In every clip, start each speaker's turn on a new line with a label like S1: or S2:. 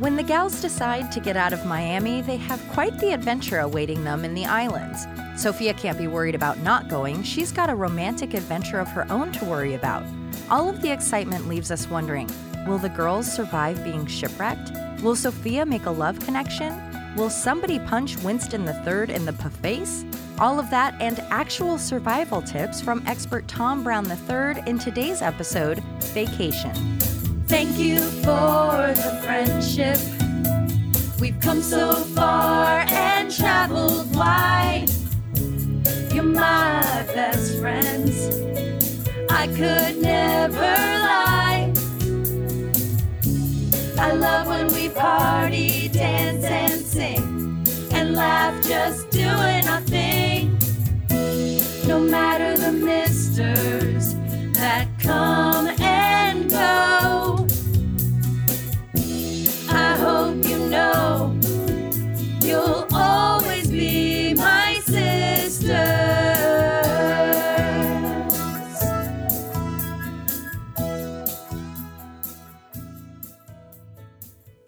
S1: When the gals decide to get out of Miami, they have quite the adventure awaiting them in the islands. Sophia can't be worried about not going, she's got a romantic adventure of her own to worry about. All of the excitement leaves us wondering will the girls survive being shipwrecked? Will Sophia make a love connection? Will somebody punch Winston III in the face? All of that and actual survival tips from expert Tom Brown III in today's episode Vacation.
S2: Thank you for the friendship. We've come so far and traveled wide. You're my best friends. I could never lie. I love when we party, dance, and sing, and laugh just doing our thing. No matter the misters that come and go. Know you'll always be my.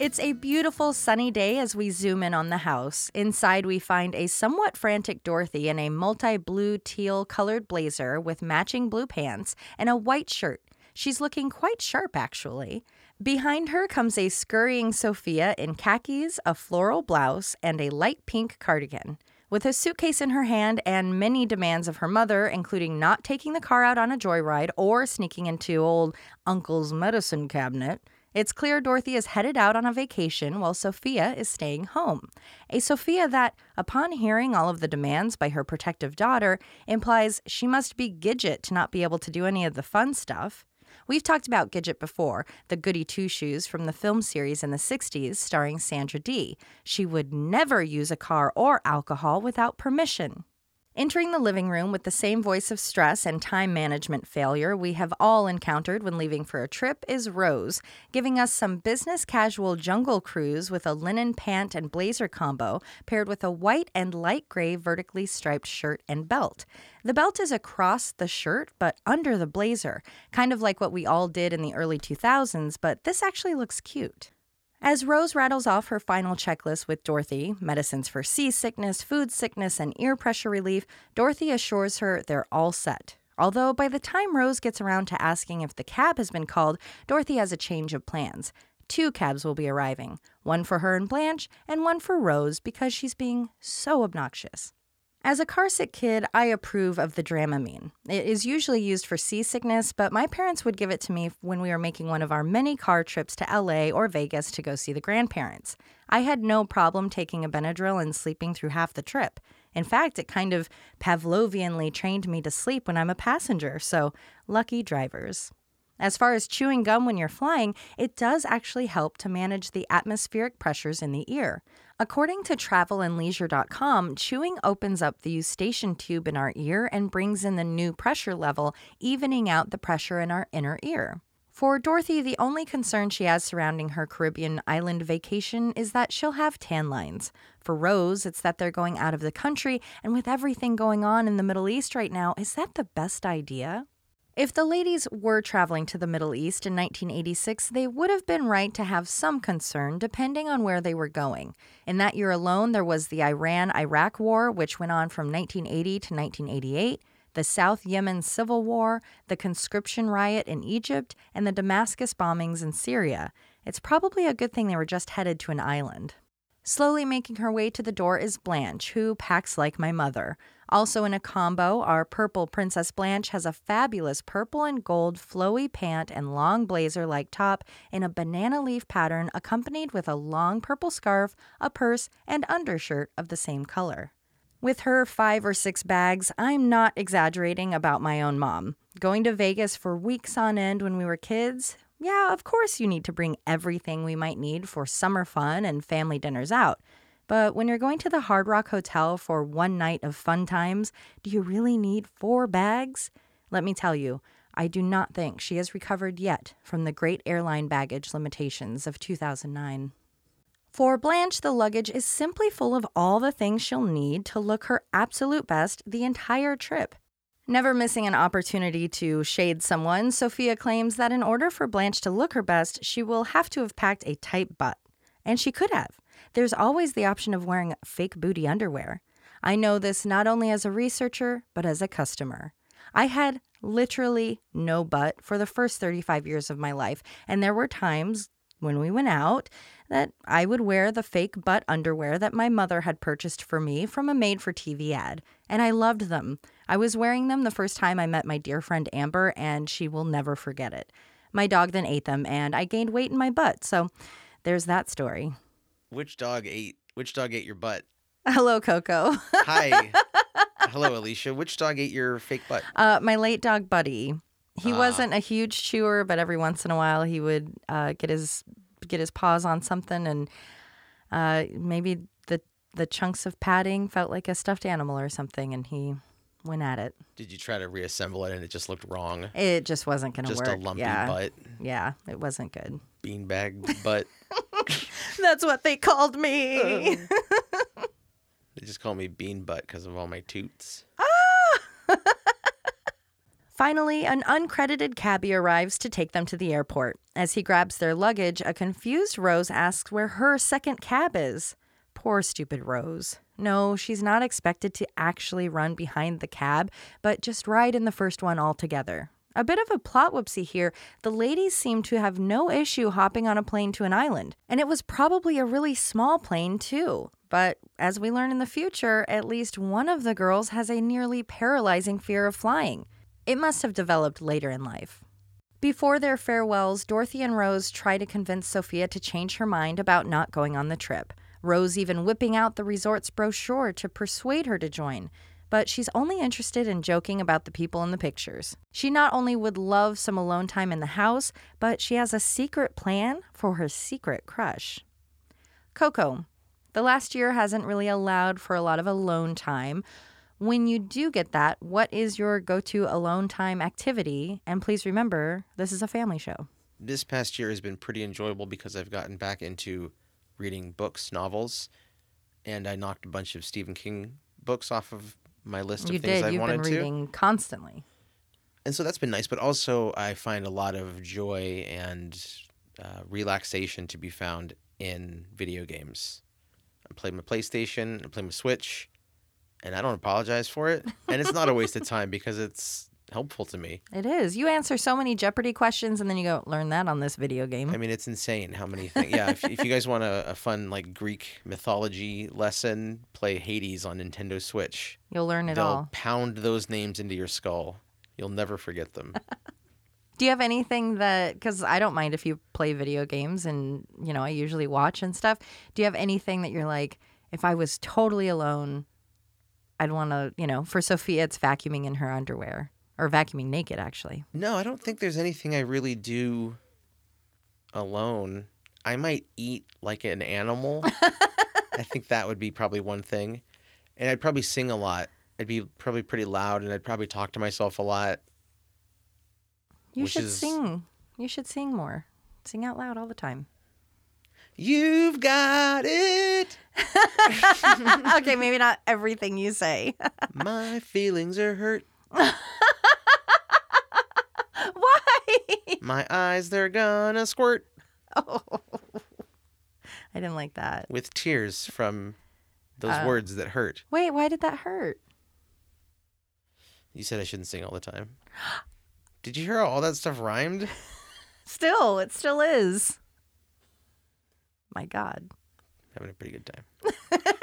S1: It's a beautiful sunny day as we zoom in on the house. Inside, we find a somewhat frantic Dorothy in a multi blue teal colored blazer with matching blue pants and a white shirt. She's looking quite sharp, actually. Behind her comes a scurrying Sophia in khakis, a floral blouse, and a light pink cardigan. With a suitcase in her hand and many demands of her mother, including not taking the car out on a joyride or sneaking into old Uncle's medicine cabinet, it's clear Dorothy is headed out on a vacation while Sophia is staying home. A Sophia that, upon hearing all of the demands by her protective daughter, implies she must be Gidget to not be able to do any of the fun stuff. We've talked about Gidget before, the goody two shoes from the film series in the 60s starring Sandra Dee. She would never use a car or alcohol without permission. Entering the living room with the same voice of stress and time management failure we have all encountered when leaving for a trip is Rose, giving us some business casual jungle cruise with a linen pant and blazer combo paired with a white and light gray vertically striped shirt and belt. The belt is across the shirt but under the blazer, kind of like what we all did in the early 2000s, but this actually looks cute. As Rose rattles off her final checklist with Dorothy medicines for seasickness, food sickness, and ear pressure relief Dorothy assures her they're all set. Although by the time Rose gets around to asking if the cab has been called, Dorothy has a change of plans. Two cabs will be arriving one for her and Blanche, and one for Rose because she's being so obnoxious. As a carsick kid, I approve of the Dramamine. It is usually used for seasickness, but my parents would give it to me when we were making one of our many car trips to LA or Vegas to go see the grandparents. I had no problem taking a Benadryl and sleeping through half the trip. In fact, it kind of Pavlovianly trained me to sleep when I'm a passenger, so lucky drivers. As far as chewing gum when you're flying, it does actually help to manage the atmospheric pressures in the ear. According to travelandleisure.com, chewing opens up the eustachian tube in our ear and brings in the new pressure level, evening out the pressure in our inner ear. For Dorothy, the only concern she has surrounding her Caribbean island vacation is that she'll have tan lines. For Rose, it's that they're going out of the country, and with everything going on in the Middle East right now, is that the best idea? If the ladies were traveling to the Middle East in 1986, they would have been right to have some concern depending on where they were going. In that year alone, there was the Iran Iraq War, which went on from 1980 to 1988, the South Yemen Civil War, the conscription riot in Egypt, and the Damascus bombings in Syria. It's probably a good thing they were just headed to an island. Slowly making her way to the door is Blanche, who packs like my mother. Also in a combo, our purple Princess Blanche has a fabulous purple and gold flowy pant and long blazer like top in a banana leaf pattern, accompanied with a long purple scarf, a purse, and undershirt of the same color. With her five or six bags, I'm not exaggerating about my own mom. Going to Vegas for weeks on end when we were kids, yeah, of course you need to bring everything we might need for summer fun and family dinners out. But when you're going to the Hard Rock Hotel for one night of fun times, do you really need four bags? Let me tell you, I do not think she has recovered yet from the great airline baggage limitations of 2009. For Blanche, the luggage is simply full of all the things she'll need to look her absolute best the entire trip. Never missing an opportunity to shade someone, Sophia claims that in order for Blanche to look her best, she will have to have packed a tight butt. And she could have. There's always the option of wearing fake booty underwear. I know this not only as a researcher, but as a customer. I had literally no butt for the first 35 years of my life, and there were times when we went out that I would wear the fake butt underwear that my mother had purchased for me from a made for TV ad, and I loved them. I was wearing them the first time I met my dear friend Amber, and she will never forget it. My dog then ate them, and I gained weight in my butt, so there's that story.
S3: Which dog ate? Which dog ate your butt?
S1: Hello, Coco.
S3: Hi. Hello, Alicia. Which dog ate your fake butt?
S1: Uh, my late dog Buddy. He
S3: Ah.
S1: wasn't a huge chewer, but every once in a while he would uh, get his get his paws on something, and uh, maybe the the chunks of padding felt like a stuffed animal or something, and he went at it.
S3: Did you try to reassemble it and it just looked wrong?
S1: It just wasn't going to work.
S3: Just a lumpy
S1: yeah,
S3: butt,
S1: yeah, it wasn't good.
S3: beanbag butt.
S1: That's what they called me.
S3: They just call me bean butt because of all my toots. Ah!
S1: Finally, an uncredited cabbie arrives to take them to the airport. As he grabs their luggage, a confused Rose asks where her second cab is. Poor stupid Rose. No, she's not expected to actually run behind the cab, but just ride in the first one altogether. A bit of a plot whoopsie here. The ladies seem to have no issue hopping on a plane to an island, and it was probably a really small plane, too. But as we learn in the future, at least one of the girls has a nearly paralyzing fear of flying. It must have developed later in life. Before their farewells, Dorothy and Rose try to convince Sophia to change her mind about not going on the trip. Rose even whipping out the resort's brochure to persuade her to join. But she's only interested in joking about the people in the pictures. She not only would love some alone time in the house, but she has a secret plan for her secret crush. Coco. The last year hasn't really allowed for a lot of alone time. When you do get that, what is your go to alone time activity? And please remember, this is a family show.
S3: This past year has been pretty enjoyable because I've gotten back into reading books, novels, and I knocked a bunch of Stephen King books off of my list of
S1: You
S3: things
S1: did.
S3: I
S1: You've
S3: wanted
S1: been
S3: to.
S1: reading constantly.
S3: and so that's been nice but also i find a lot of joy and uh, relaxation to be found in video games i play my playstation i play my switch and i don't apologize for it and it's not a waste of time because it's helpful to me
S1: It is. You answer so many Jeopardy questions and then you go, learn that on this video game.
S3: i mean it's insane how many things yeah if, if you guys want a, a fun like greek mythology lesson play hades on nintendo switch
S1: You'll learn it
S3: they'll
S1: all.
S3: pound those names into your skull you'll never forget them
S1: Do you have anything that, because I don't mind if you play video games and, you know, I usually watch and stuff. Do you have anything that you're like, if I was totally alone, I'd want to, you know, for Sophia, it's vacuuming in her underwear or vacuuming naked, actually.
S3: No, I don't think there's anything I really do alone. I might eat like an animal. I think that would be probably one thing. And I'd probably sing a lot. I'd be probably pretty loud and I'd probably talk to myself a lot.
S1: You should
S3: is-
S1: sing. You should sing more. Sing out loud all the time.
S3: You've got it.
S1: okay, maybe not everything you say.
S3: My feelings are hurt.
S1: Why?
S3: My eyes, they're gonna squirt
S1: Oh. I didn't like that.
S3: with tears from those
S1: Uh.
S3: words that hurt.
S1: Wait, why did that hurt?
S3: You said I shouldn't sing all the time. Did you hear how all that stuff rhymed?
S1: Still, it still is. My God.
S3: Having a pretty good time.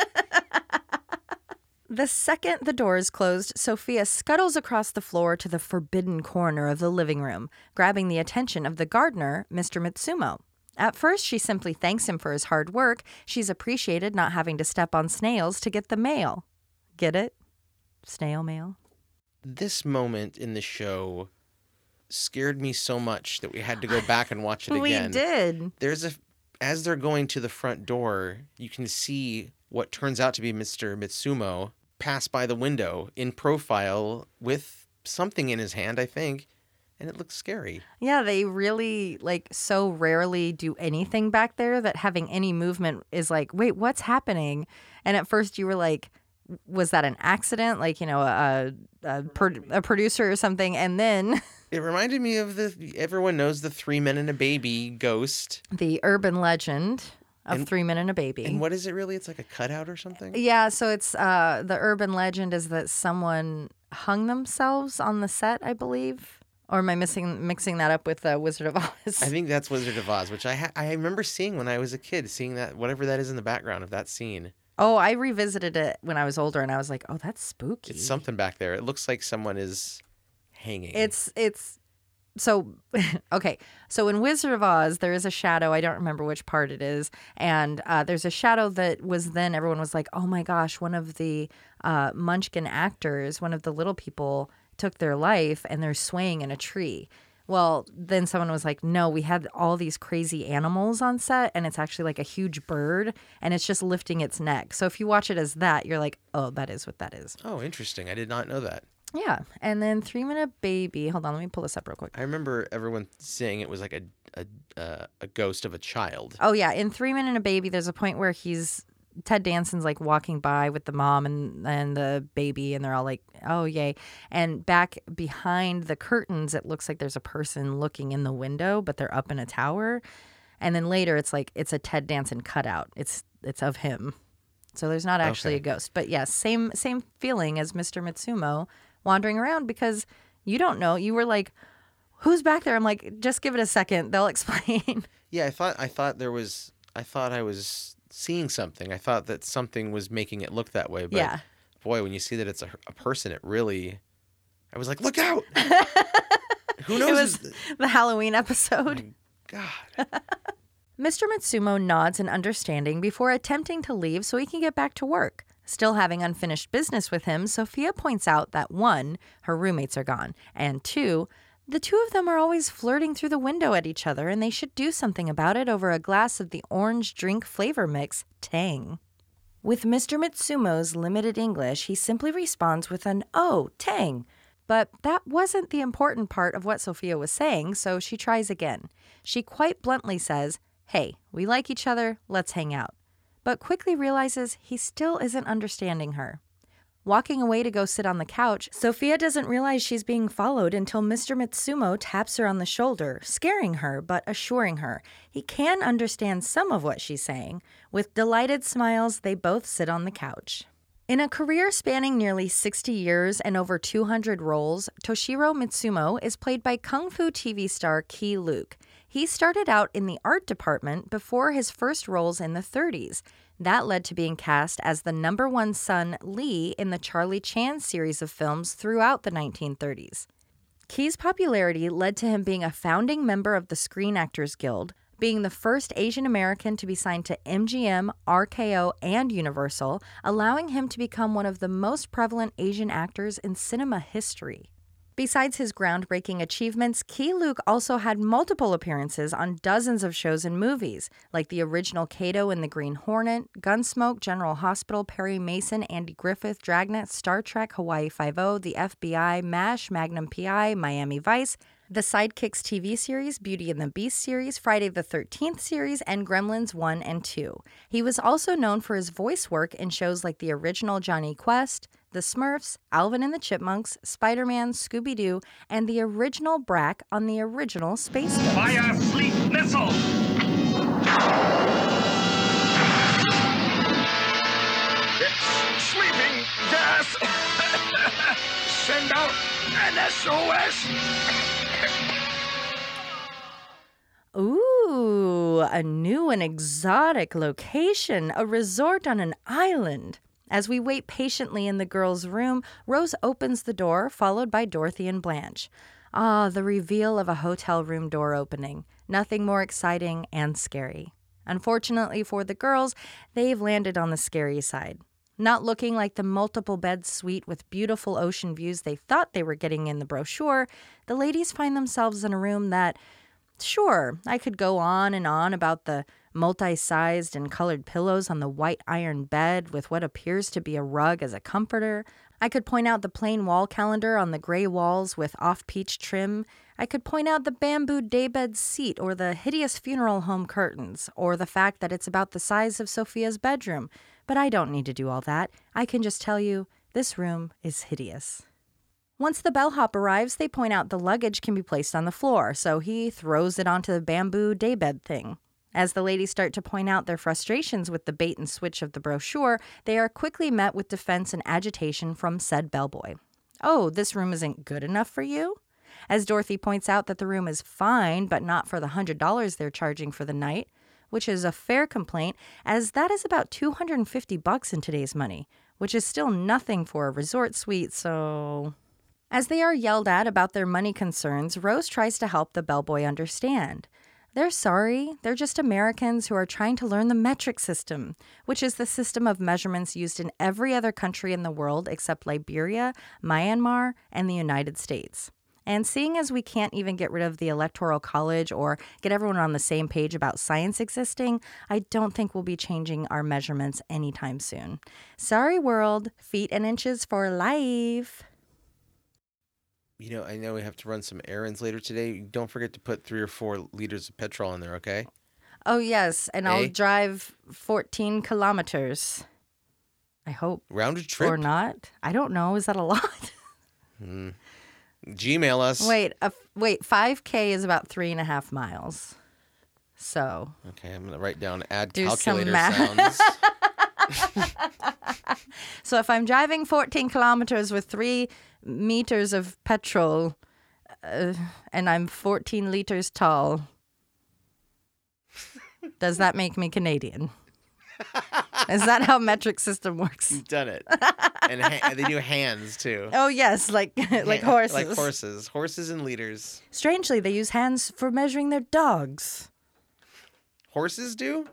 S1: The second the doors closed, Sophia scuttles across the floor to the forbidden corner of the living room, grabbing the attention of the gardener, Mr. Mitsumo. At first, she simply thanks him for his hard work. She's appreciated not having to step on snails to get the mail. Get it? Snail mail?
S3: this moment in the show scared me so much that we had to go back and watch it again.
S1: We did.
S3: There's a as they're going to the front door, you can see what turns out to be Mr. Mitsumo pass by the window in profile with something in his hand, I think, and it looks scary.
S1: Yeah, they really like so rarely do anything back there that having any movement is like, wait, what's happening? And at first you were like, was that an accident? Like, you know, a, a, pro- a producer or something. And then
S3: It reminded me of the everyone knows the three men and a baby ghost.
S1: the urban legend of Three Men and a Baby.
S3: And what is it really? It's like a cutout or something?
S1: Yeah, so it's uh the urban legend is that someone hung themselves on the set, I believe. Or am I missing mixing that up with uh, Wizard of Oz?
S3: I think that's Wizard of Oz, which I ha- I remember seeing when I was a kid, seeing that whatever that is in the background of that scene.
S1: oh, I revisited it when I was older, and I was like, oh, that's spooky.
S3: It's something back there. It looks like someone is hanging.
S1: It's it's so okay. So in Wizard of Oz, there is a shadow. I don't remember which part it is, and uh, there's a shadow that was then everyone was like, "Oh my gosh!" One of the uh, Munchkin actors, one of the little people, took their life, and they're swaying in a tree. Well, then someone was like, "No, we had all these crazy animals on set, and it's actually like a huge bird, and it's just lifting its neck." So if you watch it as that, you're like, "Oh, that is what that is."
S3: oh, interesting. I did not know that.
S1: Yeah, and then Three Minute Baby. Hold on, let me pull this up real quick.
S3: I remember everyone saying it was like a a uh, a ghost of a child.
S1: Oh yeah, in Three Men and a Baby, there's a point where he's Ted Danson's like walking by with the mom and and the baby, and they're all like, "Oh yay!" And back behind the curtains, it looks like there's a person looking in the window, but they're up in a tower. And then later, it's like it's a Ted Danson cutout. It's it's of him, so there's not actually a ghost. But yes, same same feeling as Mr. Mitsumo wandering around because you don't know. You were like, "Who's back there?" I'm like, "Just give it a second. They'll explain."
S3: Yeah, I thought I thought there was I thought I was seeing something. I thought that something was making it look that way. But
S1: Yeah.
S3: boy, when you see that it's a, a person, it really. I was like, look out! Who knows?
S1: it was the Halloween episode.
S3: God.
S1: Mr. Mitsumo nods in understanding before attempting to leave so he can get back to work. Still having unfinished business with him, Sophia points out that one, her roommates are gone, and two, the two of them are always flirting through the window at each other and they should do something about it over a glass of the orange drink flavor mix, Tang. With Mr. Mitsumo's limited English, he simply responds with an oh, Tang. But that wasn't the important part of what Sophia was saying, so she tries again. She quite bluntly says, Hey, we like each other, let's hang out. But quickly realizes he still isn't understanding her. Walking away to go sit on the couch, Sophia doesn't realize she's being followed until Mr. Mitsumo taps her on the shoulder, scaring her but assuring her he can understand some of what she's saying. With delighted smiles, they both sit on the couch. In a career spanning nearly 60 years and over 200 roles, Toshiro Mitsumo is played by Kung Fu TV star Keye Luke. He started out in the art department before his first roles in the 30s. That led to being cast as the number one son Lee in the Charlie Chan series of films throughout the 1930s. Keye's popularity led to him being a founding member of the Screen Actors Guild, being the first Asian American to be signed to MGM, RKO, and Universal, allowing him to become one of the most prevalent Asian actors in cinema history. Besides his groundbreaking achievements, Keye Luke also had multiple appearances on dozens of shows and movies, like the original Kato and the Green Hornet, Gunsmoke, General Hospital, Perry Mason, Andy Griffith, Dragnet, Star Trek, Hawaii Five-O, The FBI, MASH, Magnum PI, Miami Vice, the Sidekicks TV series, Beauty and the Beast series, Friday the 13th series, and Gremlins 1 and 2. He was also known for his voice work in shows like the original Jonny Quest, The Smurfs, Alvin and the Chipmunks, Spider Man, Scooby Doo, and the original Brak on the original Space Ghost.
S4: Fire fleet missile! It's sleeping gas! Send out an SOS!
S1: Ooh, a new and exotic location, a resort on an island. As we wait patiently in the girls' room, Rose opens the door, followed by Dorothy and Blanche. Ah, the reveal of a hotel room door opening. Nothing more exciting and scary. Unfortunately for the girls, they've landed on the scary side. Not looking like the multiple bed suite with beautiful ocean views they thought they were getting in the brochure, the ladies find themselves in a room that Sure, I could go on and on about the multi sized and colored pillows on the white iron bed with what appears to be a rug as a comforter. I could point out the plain wall calendar on the gray walls with off peach trim. I could point out the bamboo daybed seat or the hideous funeral home curtains or the fact that it's about the size of Sophia's bedroom. But I don't need to do all that. I can just tell you this room is hideous. Once the bellhop arrives, they point out the luggage can be placed on the floor, so he throws it onto the bamboo daybed thing. As the ladies start to point out their frustrations with the bait and switch of the brochure, they are quickly met with defense and agitation from said bellboy. Oh, this room isn't good enough for you? As Dorothy points out that the room is fine, but not for the $100 they're charging for the night, which is a fair complaint, as that is about 250 bucks in today's money, which is still nothing for a resort suite, so. As they are yelled at about their money concerns, Rose tries to help the bellboy understand. They're sorry. They're just Americans who are trying to learn the metric system, which is the system of measurements used in every other country in the world except Liberia, Myanmar, and the United States. And seeing as we can't even get rid of the Electoral College or get everyone on the same page about science existing, I don't think we'll be changing our measurements anytime soon. Sorry, world. Feet and inches for life.
S3: You know, I know we have to run some errands later today. Don't forget to put three or four liters of petrol in there, okay?
S1: Oh, yes. And I'll
S3: Eh?
S1: drive 14 kilometers. I hope.
S3: Round trip.
S1: Or not. I don't know. Is that a lot?
S3: Gmail us.
S1: wait, a, wait. 5K is about three and a half miles. So
S3: Okay, I'm gonna write down add
S1: Do some
S3: calculator
S1: math.
S3: sounds.
S1: So if I'm driving 14 kilometers with three meters of petrol uh, and I'm 14 liters tall, does that make me Canadian? Is that how metric system works?
S3: You've done it. and ha- they do hands too.
S1: Oh yes, like like
S3: Ha-
S1: horses.
S3: Like horses. Horses and liters.
S1: Strangely, they use hands for measuring their dogs.
S3: Horses do?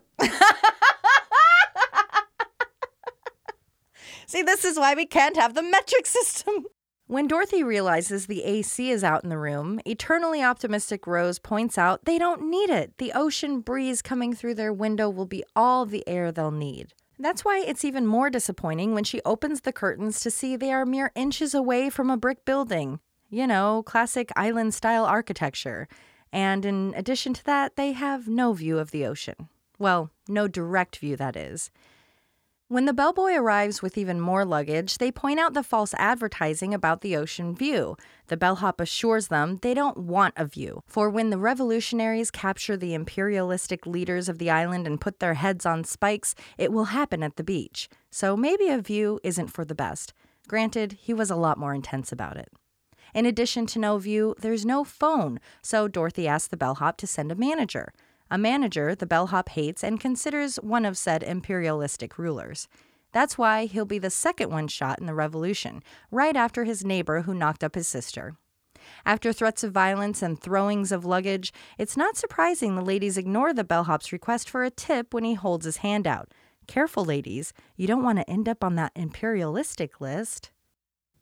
S1: See, this is why we can't have the metric system. When Dorothy realizes the AC is out in the room, eternally optimistic Rose points out they don't need it. The ocean breeze coming through their window will be all the air they'll need. That's why it's even more disappointing when she opens the curtains to see they are mere inches away from a brick building. You know, classic island style architecture. And in addition to that, they have no view of the ocean. Well, no direct view, that is. When the bellboy arrives with even more luggage, they point out the false advertising about the ocean view. The bellhop assures them they don't want a view, for when the revolutionaries capture the imperialistic leaders of the island and put their heads on spikes, it will happen at the beach. So maybe a view isn't for the best. Granted, he was a lot more intense about it. In addition to no view, there's no phone, so Dorothy asks the bellhop to send a manager. A manager the bellhop hates and considers one of said imperialistic rulers. That's why he'll be the second one shot in the revolution, right after his neighbor who knocked up his sister. After threats of violence and throwings of luggage, it's not surprising the ladies ignore the bellhop's request for a tip when he holds his hand out. Careful, ladies, you don't want to end up on that imperialistic list.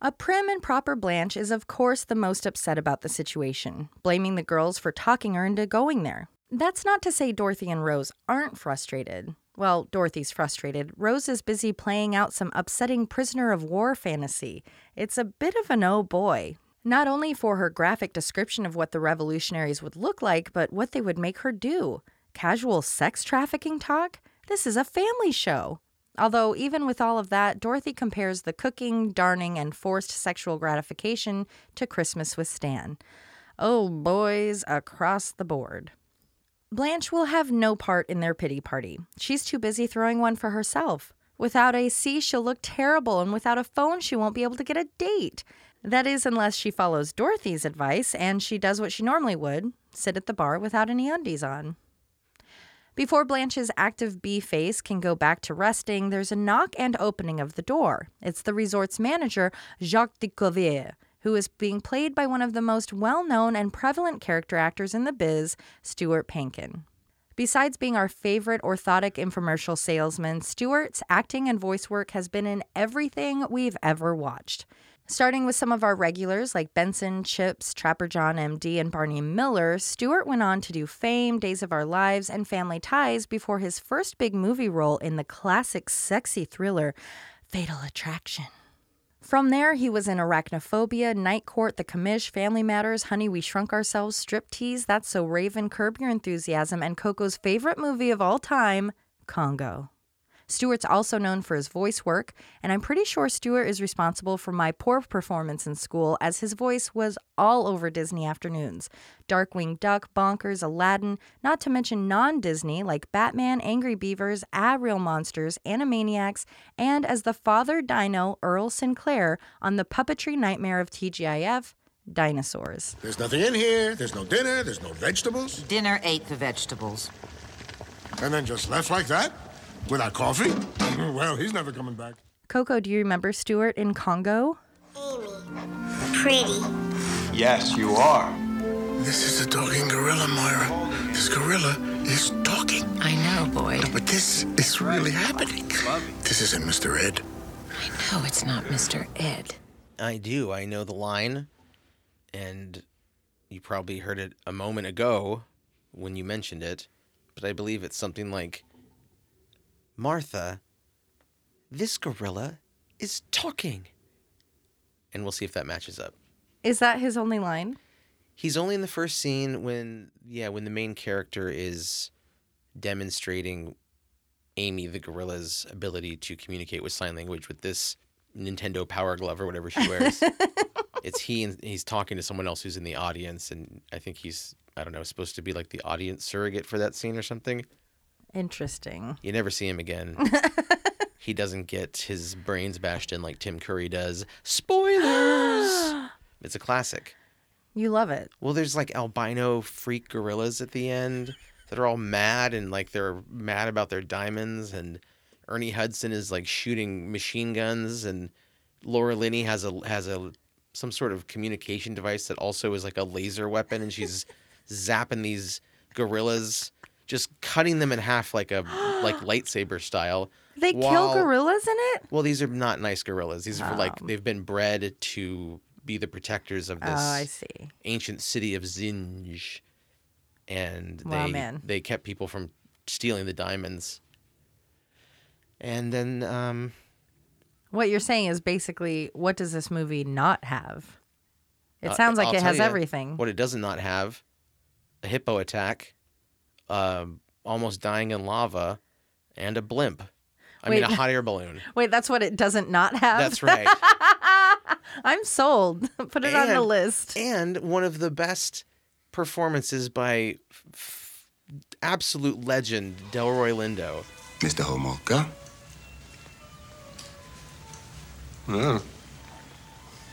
S1: A prim and proper Blanche is, of course, the most upset about the situation, blaming the girls for talking her into going there. That's not to say Dorothy and Rose aren't frustrated. Well, Dorothy's frustrated. Rose is busy playing out some upsetting prisoner of war fantasy. It's a bit of an oh boy. Not only for her graphic description of what the revolutionaries would look like, but what they would make her do. Casual sex trafficking talk? This is a family show. Although, even with all of that, Dorothy compares the cooking, darning, and forced sexual gratification to Christmas with Stan. Oh, boys, across the board. Blanche will have no part in their pity party. She's too busy throwing one for herself. Without AC, she'll look terrible, and without a phone, she won't be able to get a date. That is, unless she follows Dorothy's advice and she does what she normally would sit at the bar without any undies on. Before Blanche's active bee face can go back to resting, there's a knock and opening of the door. It's the resort's manager, Jacques de Cuvier, who is being played by one of the most well known and prevalent character actors in the biz, Stuart Pankin. Besides being our favorite orthotic infomercial salesman, Stuart's acting and voice work has been in everything we've ever watched. Starting with some of our regulars like Benson, Chips, Trapper John MD, and Barney Miller, Stuart went on to do Fame, Days of Our Lives, and Family Ties before his first big movie role in the classic sexy thriller Fatal Attraction. From there, he was in Arachnophobia, Night Court, The Commish, Family Matters, Honey, We Shrunk Ourselves, Striptease, That's So Raven, Curb Your Enthusiasm, and Coco's favorite movie of all time, Congo. Stuart's also known for his voice work, and I'm pretty sure Stuart is responsible for my poor performance in school as his voice was all over Disney afternoons. Darkwing Duck, Bonkers, Aladdin, not to mention non Disney like Batman, Angry Beavers, Ah Real Monsters, Animaniacs, and as the father dino Earl Sinclair on the puppetry nightmare of TGIF, Dinosaurs.
S5: There's nothing in here. There's no dinner. There's no vegetables.
S6: Dinner ate the vegetables.
S5: And then just left like that? Without coffee? well, he's never coming back.
S1: Coco, do you remember Stuart in Congo?
S7: Amy, Pretty.
S4: Yes, you are.
S5: This is a talking gorilla, Myra. This gorilla is talking.
S6: I know, Boyd.
S5: But this is really happening. This isn't Mr. Ed.
S6: I know it's not Mr. Ed.
S3: I do. I know the line, and you probably heard it a moment ago when you mentioned it, but I believe it's something like Martha, this gorilla is talking. And we'll see if that matches up.
S1: Is that his only line?
S3: He's only in the first scene when, yeah, when the main character is demonstrating Amy the gorilla's ability to communicate with sign language with this Nintendo Power Glove or whatever she wears. it's he and he's talking to someone else who's in the audience, and I think he's I don't know supposed to be like the audience surrogate for that scene or something.
S1: Interesting.
S3: You never see him again. he doesn't get his brains bashed in like Tim Curry does. Spoilers. it's a classic.
S1: You love it.
S3: Well, there's like albino freak gorillas at the end that are all mad and like they're mad about their diamonds and Ernie Hudson is like shooting machine guns and Laura Linney has a has a some sort of communication device that also is like a laser weapon and she's zapping these gorillas just cutting them in half like a like lightsaber style.
S1: They kill gorillas in it?
S3: Well, these are not nice gorillas. These are like they've been bred to be the protectors of this
S1: Oh, I see.
S3: ancient city of Zinj, and
S1: Wow,
S3: they
S1: man.
S3: they kept people from stealing the diamonds. And then, um,
S1: What you're saying is basically, what does this movie not have? It
S3: uh,
S1: sounds like
S3: I'll
S1: it has everything.
S3: What it does not have: a hippo attack, um, almost dying in lava, and a blimp. I mean, a hot air balloon.
S1: Wait, that's what it doesn't not have?
S3: That's right.
S1: I'm sold. Put it on the list.
S3: and one of the best performances by f- f- absolute legend Delroy Lindo.
S5: Mr. Homolka?
S8: Well,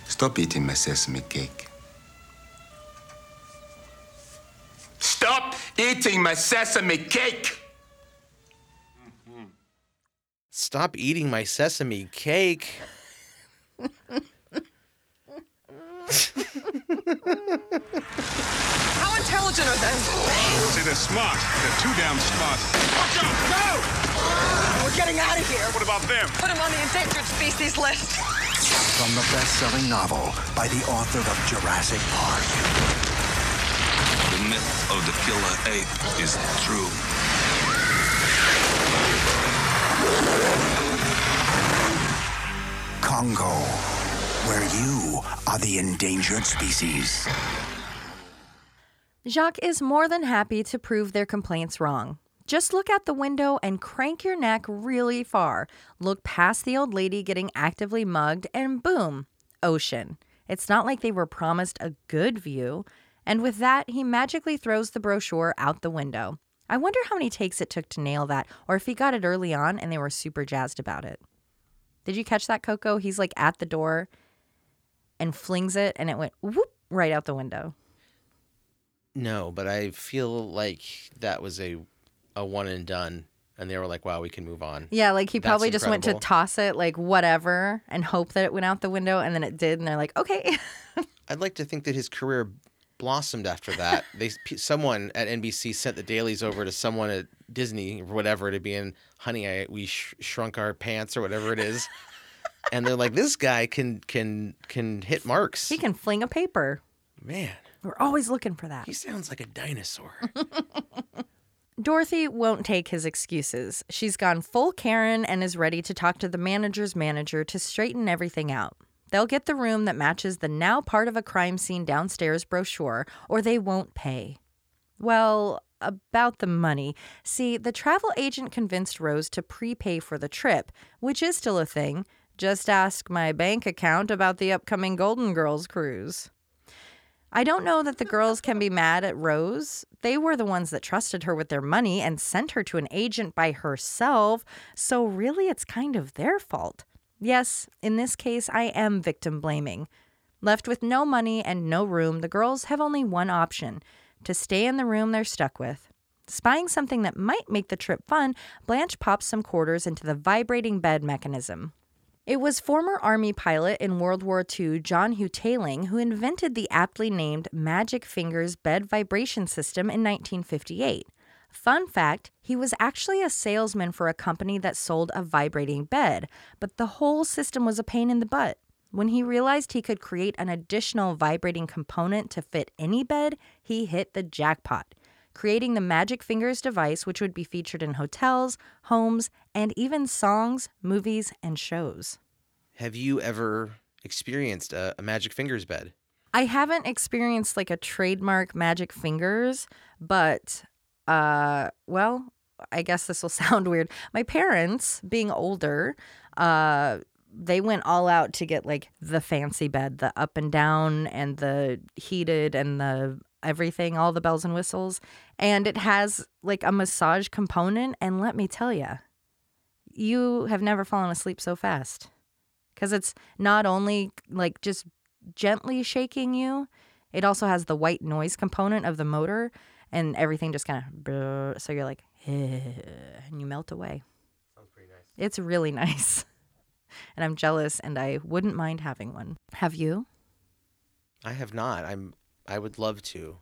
S5: Stop eating my sesame cake. Stop eating my sesame cake!
S3: Stop eating my sesame cake.
S6: How intelligent are they?
S4: See, they're smart. They're too damn smart. Watch out! Go!
S6: We're getting out of here.
S4: What about them?
S6: Put them on the endangered species list.
S9: From the best-selling novel by the author of Jurassic Park.
S10: The myth of the killer ape is true.
S9: Congo, where you are the endangered species.
S1: Jacques is more than happy to prove their complaints wrong. Just look out the window and crank your neck really far. Look past the old lady getting actively mugged, and boom, ocean. It's not like they were promised a good view. And with that, he magically throws the brochure out the window. I wonder how many takes it took to nail that, or if he got it early on and they were super jazzed about it. Did you catch that, Coco? He's like at the door and flings it, and it went whoop right out the window.
S3: No, but I feel like that was a a one and done, and they were like, "Wow, we can move on."
S1: Yeah, like he
S3: That's
S1: probably just went to toss it, like whatever, and hope that it went out the window, and then it did, and they're like, okay.
S3: I'd like to think that his career blossomed after that. they someone at NBC sent the dailies over to someone at Disney or whatever to be in Honey, I we sh- shrunk our pants or whatever it is. and they're like, this guy can can can hit marks.
S1: he can fling a paper.
S3: Man,
S1: We're always looking for that.
S3: he sounds like a dinosaur.
S1: Dorothy won't take his excuses. She's gone full Karen and is ready to talk to the manager's manager to straighten everything out. They'll get the room that matches the now part of a crime scene downstairs brochure, or they won't pay. Well, about the money. See, the travel agent convinced Rose to prepay for the trip, which is still a thing. Just ask my bank account about the upcoming Golden Girls cruise. I don't know that the girls can be mad at Rose. They were the ones that trusted her with their money and sent her to an agent by herself, so really it's kind of their fault. Yes, in this case, I am victim blaming. Left with no money and no room, the girls have only one option to stay in the room they're stuck with. Spying something that might make the trip fun, Blanche pops some quarters into the vibrating bed mechanism. It was former Army pilot in World War II John Houghtaling who invented the aptly named Magic Fingers bed vibration system in 1958. Fun fact he was actually a salesman for a company that sold a vibrating bed, but the whole system was a pain in the butt. When he realized he could create an additional vibrating component to fit any bed, he hit the jackpot, creating the Magic Fingers device, which would be featured in hotels, homes, and even songs, movies, and shows.
S3: Have you ever experienced a, a Magic Fingers bed?
S1: I haven't experienced like a trademark Magic Fingers, but uh, well, I guess this will sound weird. My parents, being older, uh, they went all out to get like the fancy bed, the up and down and the heated and the everything, all the bells and whistles. And it has like a massage component. And let me tell you, you have never fallen asleep so fast because it's not only like just gently shaking you, it also has the white noise component of the motor and everything just kind of so you're like and you melt away. Sounds pretty nice. It's really nice and I'm jealous and I wouldn't mind having one. Have you?
S3: I have not. I'm. I would love to.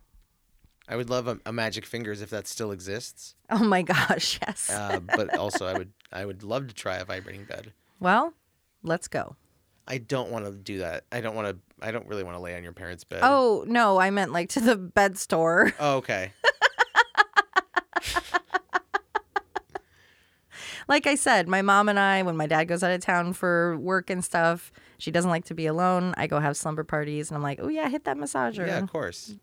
S3: I would love a, a Magic Fingers if that still exists.
S1: Oh my gosh, yes.
S3: uh, but also, I would. I would love to try a vibrating bed.
S1: Well, let's go.
S3: I don't want to do that. I don't want to. I don't really want to lay on your parents' bed.
S1: Oh no, I meant like to the bed store.
S3: Oh, okay.
S1: like I said, my mom and I, when my dad goes out of town for work and stuff, she doesn't like to be alone. I go have slumber parties, and I'm like, oh yeah, hit that massager.
S3: Yeah, of course.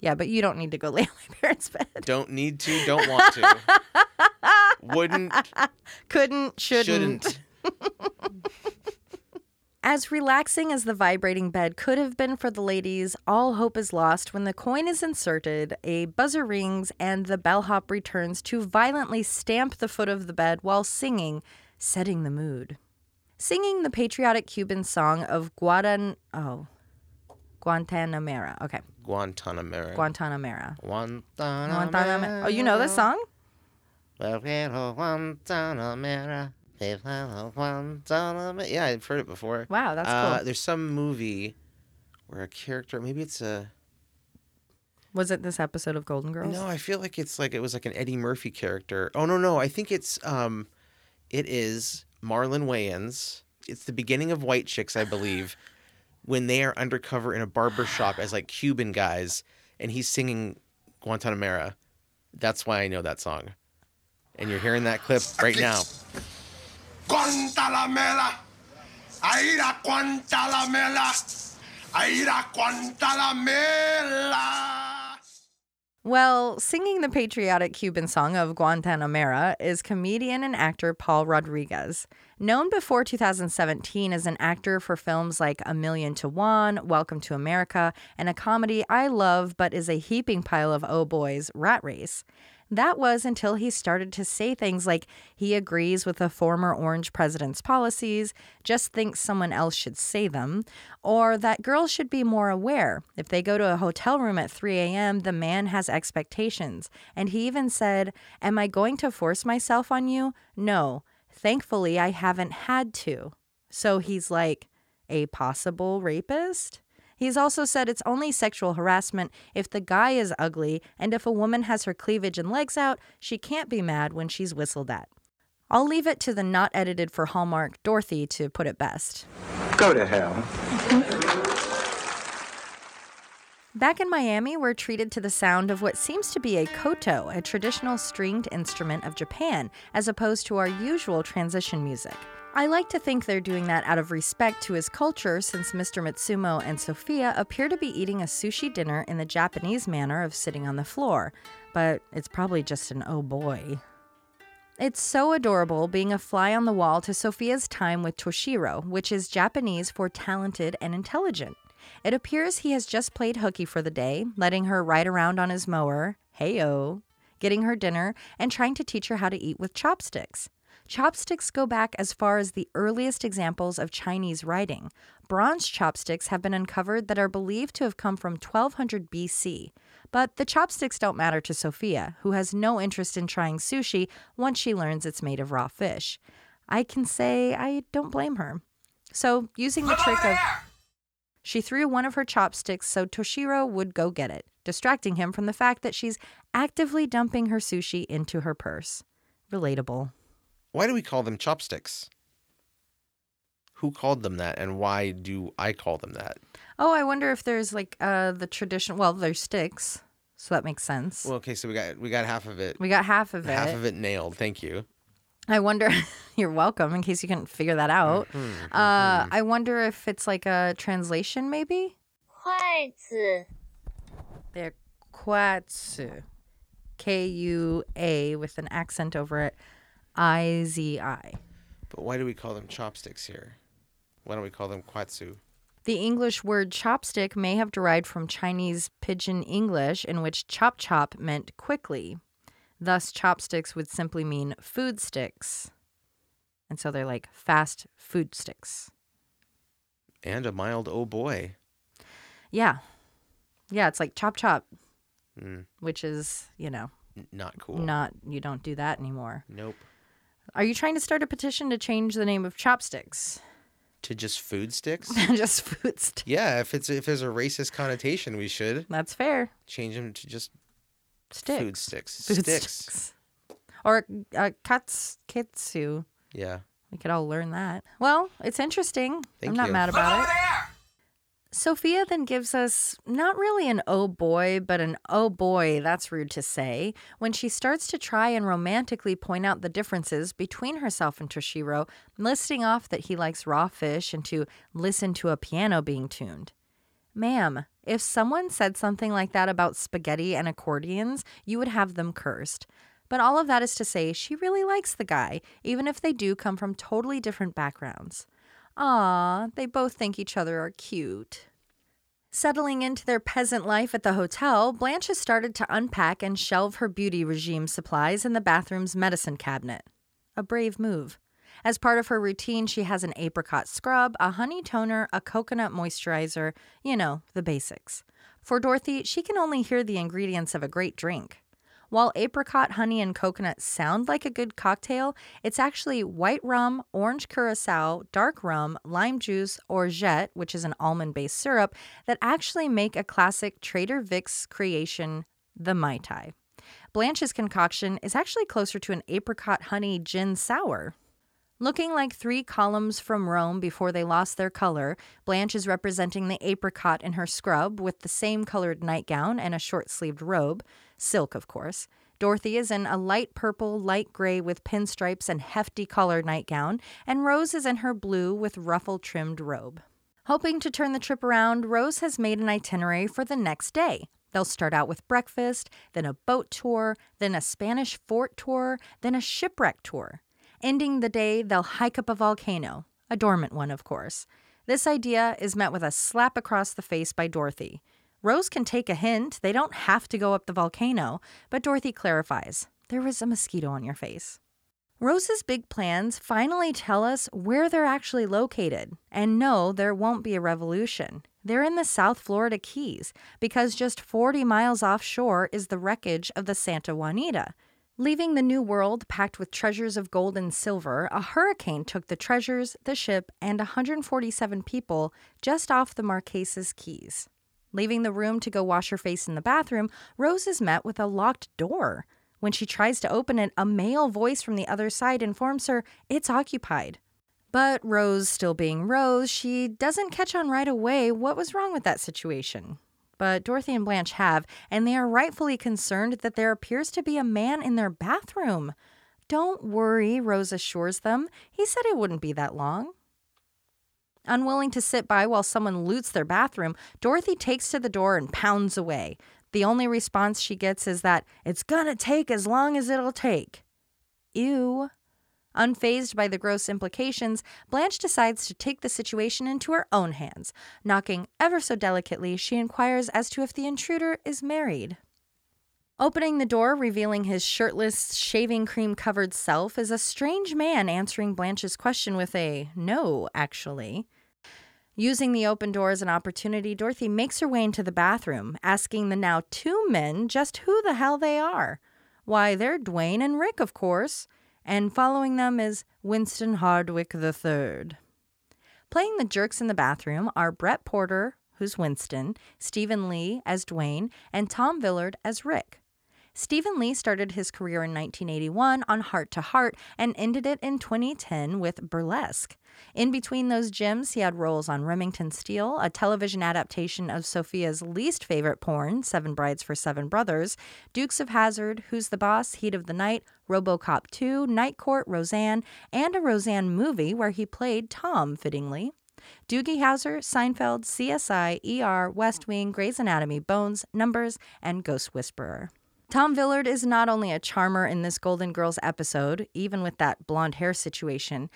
S1: Yeah, but you don't need to go lay on my parents' bed.
S3: Don't need to. Don't want to. Wouldn't.
S1: Couldn't. Shouldn't.
S3: Shouldn't.
S1: As relaxing as the vibrating bed could have been for the ladies, all hope is lost when the coin is inserted, a buzzer rings, and the bellhop returns to violently stamp the foot of the bed while singing, setting the mood. Singing the patriotic Cuban song of Guadan oh Guantanamera. Okay.
S3: Guantanamera.
S1: Guantanamera.
S3: Guantanamera.
S1: Guantanamera. Oh, you know this song?
S3: Guantanamera. Yeah, I've heard it before.
S1: Wow, that's
S3: Uh,
S1: cool.
S3: there's some movie where a character, maybe it's a.
S1: Was it this episode of Golden Girls?
S3: No, I feel like it's like it was like an Eddie Murphy character. Oh no, no, I think it's um, it is Marlon Wayans. It's the beginning of White Chicks, I believe, when they are undercover in a barber shop as like Cuban guys, and he's singing Guantanamera. That's why I know that song. And you're hearing that clip right now.
S5: Guantanamera. Aira Guantanamera. Aira Guantanamera.
S1: Well, singing the patriotic Cuban song of Guantanamera is comedian and actor Paul Rodriguez. Known before 2017 as an actor for films like A Million to One, Welcome to America, and a comedy I love but is a heaping pile of oh boys, Rat Race. That was until he started to say things like he agrees with a former Orange president's policies, just thinks someone else should say them, or that girls should be more aware. If they go to a hotel room at 3 a.m., the man has expectations. And he even said, Am I going to force myself on you? No. Thankfully, I haven't had to. So he's like a possible rapist? He's also said it's only sexual harassment if the guy is ugly, and if a woman has her cleavage and legs out, she can't be mad when she's whistled at. I'll leave it to the not edited for Hallmark Dorothy to put it best.
S9: Go to hell.
S1: Back in Miami, we're treated to the sound of what seems to be a koto, a traditional stringed instrument of Japan, as opposed to our usual transition music. I like to think they're doing that out of respect to his culture since Mr. Mitsumo and Sophia appear to be eating a sushi dinner in the Japanese manner of sitting on the floor. but it's probably just an oh boy. It's so adorable being a fly on the wall to Sophia's time with Toshiro, which is Japanese for talented and intelligent. It appears he has just played hooky for the day, letting her ride around on his mower, heyo, getting her dinner, and trying to teach her how to eat with chopsticks. Chopsticks go back as far as the earliest examples of Chinese writing. Bronze chopsticks have been uncovered that are believed to have come from 1200 BC. But the chopsticks don't matter to Sophia, who has no interest in trying sushi once she learns it's made of raw fish. I can say I don't blame her. So, using the trick of. She threw one of her chopsticks so Toshiro would go get it, distracting him from the fact that she's actively dumping her sushi into her purse. Relatable.
S3: Why do we call them chopsticks? Who called them that, and why do I call them that?
S1: Oh, I wonder if there's like uh the tradition. Well, there's sticks, so that makes sense.
S3: Well, okay, so we got we got half of it.
S1: we got half of it.
S3: half of it nailed. Thank you.
S1: I wonder. you're welcome. In case you couldn't figure that out.
S3: Mm-hmm,
S1: Uh, I wonder if it's like a translation, maybe.
S7: 筷子
S1: They're kwatsu, K U A with an accent over it, I Z I.
S3: But why do we call them chopsticks here? Why don't we call them kwatsu?
S1: The English word chopstick may have derived from Chinese Pidgin English, in which chop chop meant quickly. Thus, chopsticks would simply mean food sticks. And so they're like fast food sticks.
S3: And a mild oh boy.
S1: Yeah. Yeah, it's like chop chop,
S3: Mm,
S1: which is, you know,
S3: n- not cool.
S1: not, you don't do that anymore.
S3: Nope.
S1: Are you trying to start a petition to change the name of chopsticks?
S3: To just food sticks?
S1: Just food sticks.
S3: yeah, if it's if there's a racist connotation, we should
S1: That's fair.
S3: change them to just
S1: Sticks.
S3: food sticks.
S1: Food
S3: sticks.
S1: sticks. Or uh, kats, kitsu.
S3: Yeah.
S1: We could all learn that. Well, it's interesting.
S3: Thank
S1: I'm not
S3: you.
S1: mad about it. Sophia then gives us not really an oh boy, but an oh boy, that's rude to say, when she starts to try and romantically point out the differences between herself and Toshiro, listing off that he likes raw fish and to listen to a piano being tuned. Ma'am, if someone said something like that about spaghetti and accordions, you would have them cursed. But all of that is to say, she really likes the guy, even if they do come from totally different backgrounds. Ah, they both think each other are cute. Settling into their peasant life at the hotel, Blanche has started to unpack and shelve her beauty regime supplies in the bathroom's medicine cabinet. A brave move. As part of her routine, she has an apricot scrub, a honey toner, a coconut moisturizer, you know, the basics. For Dorothy, she can only hear the ingredients of a great drink. While apricot, honey, and coconut sound like a good cocktail, it's actually white rum, orange curacao, dark rum, lime juice, or orgeat, which is an almond based syrup, that actually make a classic Trader Vic's creation, the Mai Tai. Blanche's concoction is actually closer to an apricot honey gin sour. Looking like three columns from Rome before they lost their color, Blanche is representing the apricot in her scrub with the same colored nightgown and a short sleeved robe, silk, of course. Dorothy is in a light purple, light gray with pinstripes and hefty collar nightgown, and Rose is in her blue with ruffle trimmed robe. Hoping to turn the trip around, Rose has made an itinerary for the next day. They'll start out with breakfast, then a boat tour, then a Spanish fort tour, then a shipwreck tour. Ending the day, they'll hike up a volcano, a dormant one, of course. This idea is met with a slap across the face by Dorothy. Rose can take a hint, they don't have to go up the volcano, but Dorothy clarifies there was a mosquito on your face. Rose's big plans finally tell us where they're actually located. And no, there won't be a revolution. They're in the South Florida Keys because just 40 miles offshore is the wreckage of the Santa Juanita. Leaving the New World packed with treasures of gold and silver, a hurricane took the treasures, the ship, and 147 people just off the Marquesas Keys. Leaving the room to go wash her face in the bathroom, Rose is met with a locked door. When she tries to open it, a male voice from the other side informs her it's occupied. But Rose, still being Rose, she doesn't catch on right away what was wrong with that situation. But Dorothy and Blanche have, and they are rightfully concerned that there appears to be a man in their bathroom. Don't worry, Rose assures them. He said it wouldn't be that long. Unwilling to sit by while someone loots their bathroom, Dorothy takes to the door and pounds away. The only response she gets is that it's gonna take as long as it'll take. Ew. Unfazed by the gross implications, Blanche decides to take the situation into her own hands. Knocking ever so delicately, she inquires as to if the intruder is married. Opening the door, revealing his shirtless, shaving cream covered self, is a strange man answering Blanche's question with a no, actually. Using the open door as an opportunity, Dorothy makes her way into the bathroom, asking the now two men just who the hell they are. Why, they're Dwayne and Rick, of course. And following them is Winston Hardwick III. Playing the jerks in the bathroom are Brett Porter, who's Winston, Stephen Lee as Dwayne, and Tom Villard as Rick. Stephen Lee started his career in 1981 on Heart to Heart and ended it in 2010 with Burlesque. In between those gems, he had roles on Remington Steele, a television adaptation of Sophia's least favorite porn, Seven Brides for Seven Brothers, Dukes of Hazzard, Who's the Boss, Heat of the Night, Robocop 2, Night Court, Roseanne, and a Roseanne movie where he played Tom, fittingly. Doogie Howser, Seinfeld, CSI, ER, West Wing, Grey's Anatomy, Bones, Numbers, and Ghost Whisperer. Tom Villard is not only a charmer in this Golden Girls episode, even with that blonde hair situation,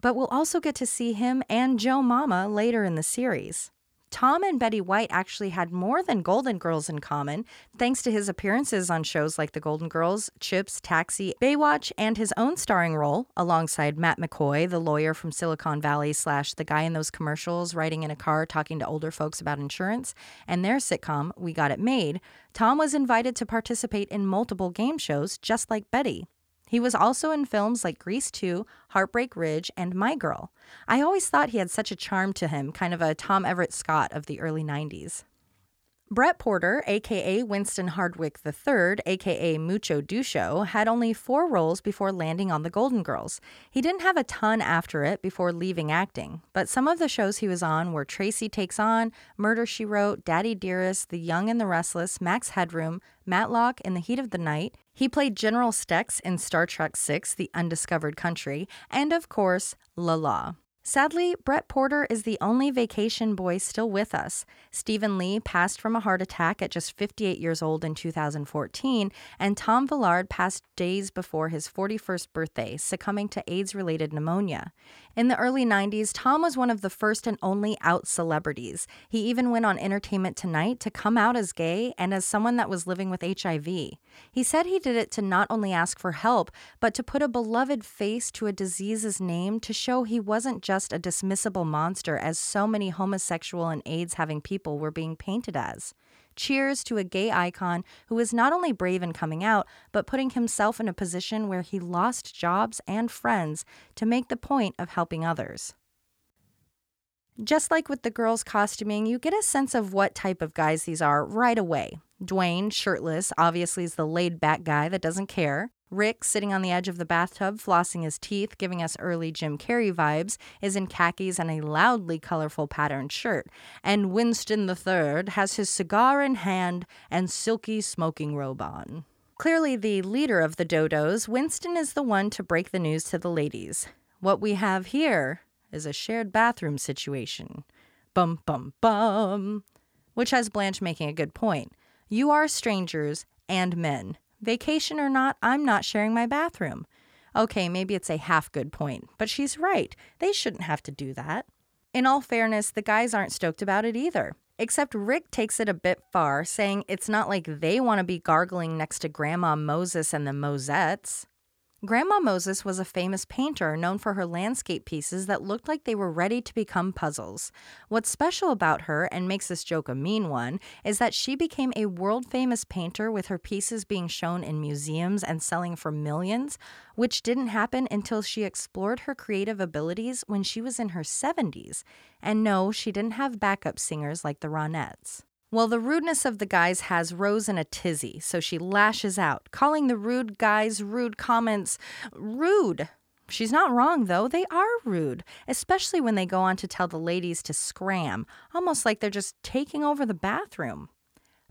S1: but we'll also get to see him and Joe Mama later in the series. Tom and Betty White actually had more than Golden Girls in common, thanks to his appearances on shows like The Golden Girls, Chips, Taxi, Baywatch, and his own starring role alongside Matt McCoy, the lawyer from Silicon Valley slash the guy in those commercials riding in a car talking to older folks about insurance, and their sitcom We Got It Made. Tom was invited to participate in multiple game shows, just like Betty. He was also in films like Grease 2, Heartbreak Ridge, and My Girl. I always thought he had such a charm to him, kind of a Tom Everett Scott of the early 90s. Brett Porter, aka Winston Hardwick III, aka Mucho Ducho, had only four roles before landing on The Golden Girls. He didn't have a ton after it before leaving acting, but some of the shows he was on were Tracy Takes On, Murder She Wrote, Daddy Dearest, The Young and the Restless, Max Headroom, Matlock, In the Heat of the Night. He played General Stex in Star Trek VI The Undiscovered Country, and of course, La La. Sadly, Brett Porter is the only vacation boy still with us. Stephen Lee passed from a heart attack at just 58 years old in 2014, and Tom Villard passed days before his 41st birthday, succumbing to AIDS related pneumonia. In the early 90s, Tom was one of the first and only out celebrities. He even went on Entertainment Tonight to come out as gay and as someone that was living with HIV. He said he did it to not only ask for help, but to put a beloved face to a disease's name to show he wasn't just a dismissible monster as so many homosexual and AIDS having people were being painted as. Cheers to a gay icon who is not only brave in coming out, but putting himself in a position where he lost jobs and friends to make the point of helping others. Just like with the girls' costuming, you get a sense of what type of guys these are right away. Dwayne, shirtless, obviously is the laid back guy that doesn't care. Rick, sitting on the edge of the bathtub, flossing his teeth, giving us early Jim Carrey vibes, is in khakis and a loudly colorful patterned shirt. And Winston III has his cigar in hand and silky smoking robe on. Clearly, the leader of the Dodos, Winston is the one to break the news to the ladies. What we have here is a shared bathroom situation. Bum, bum, bum. Which has Blanche making a good point. You are strangers and men. Vacation or not, I'm not sharing my bathroom. Okay, maybe it's a half good point, but she's right. They shouldn't have to do that. In all fairness, the guys aren't stoked about it either. Except Rick takes it a bit far, saying it's not like they want to be gargling next to Grandma Moses and the Mosettes. Grandma Moses was a famous painter known for her landscape pieces that looked like they were ready to become puzzles. What's special about her, and makes this joke a mean one, is that she became a world famous painter with her pieces being shown in museums and selling for millions, which didn't happen until she explored her creative abilities when she was in her 70s. And no, she didn't have backup singers like the Ronettes. Well, the rudeness of the guys has Rose in a tizzy, so she lashes out, calling the rude guys' rude comments rude. She's not wrong, though. They are rude, especially when they go on to tell the ladies to scram, almost like they're just taking over the bathroom.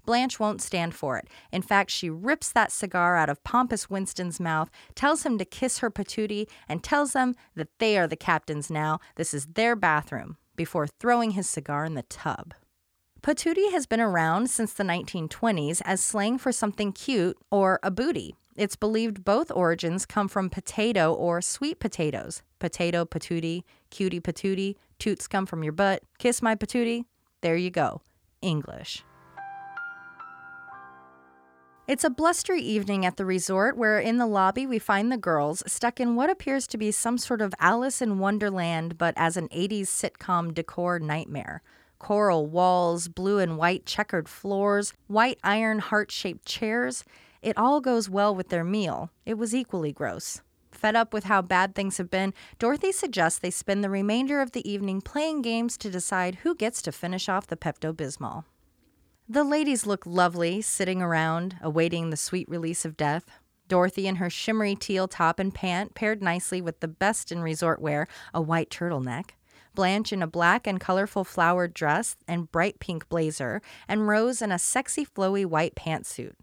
S1: Blanche won't stand for it. In fact, she rips that cigar out of pompous Winston's mouth, tells him to kiss her patootie, and tells them that they are the captains now. This is their bathroom, before throwing his cigar in the tub. Patootie has been around since the 1920s as slang for something cute or a booty. It's believed both origins come from potato or sweet potatoes. Potato, patootie, cutie, patootie, toots come from your butt, kiss my patootie. There you go. English. It's a blustery evening at the resort where in the lobby we find the girls stuck in what appears to be some sort of Alice in Wonderland, but as an 80s sitcom decor nightmare. Coral walls, blue and white checkered floors, white iron heart shaped chairs. It all goes well with their meal. It was equally gross. Fed up with how bad things have been, Dorothy suggests they spend the remainder of the evening playing games to decide who gets to finish off the Pepto Bismol. The ladies look lovely, sitting around, awaiting the sweet release of death. Dorothy in her shimmery teal top and pant, paired nicely with the best in resort wear, a white turtleneck. Blanche in a black and colorful flowered dress and bright pink blazer, and Rose in a sexy flowy white pantsuit.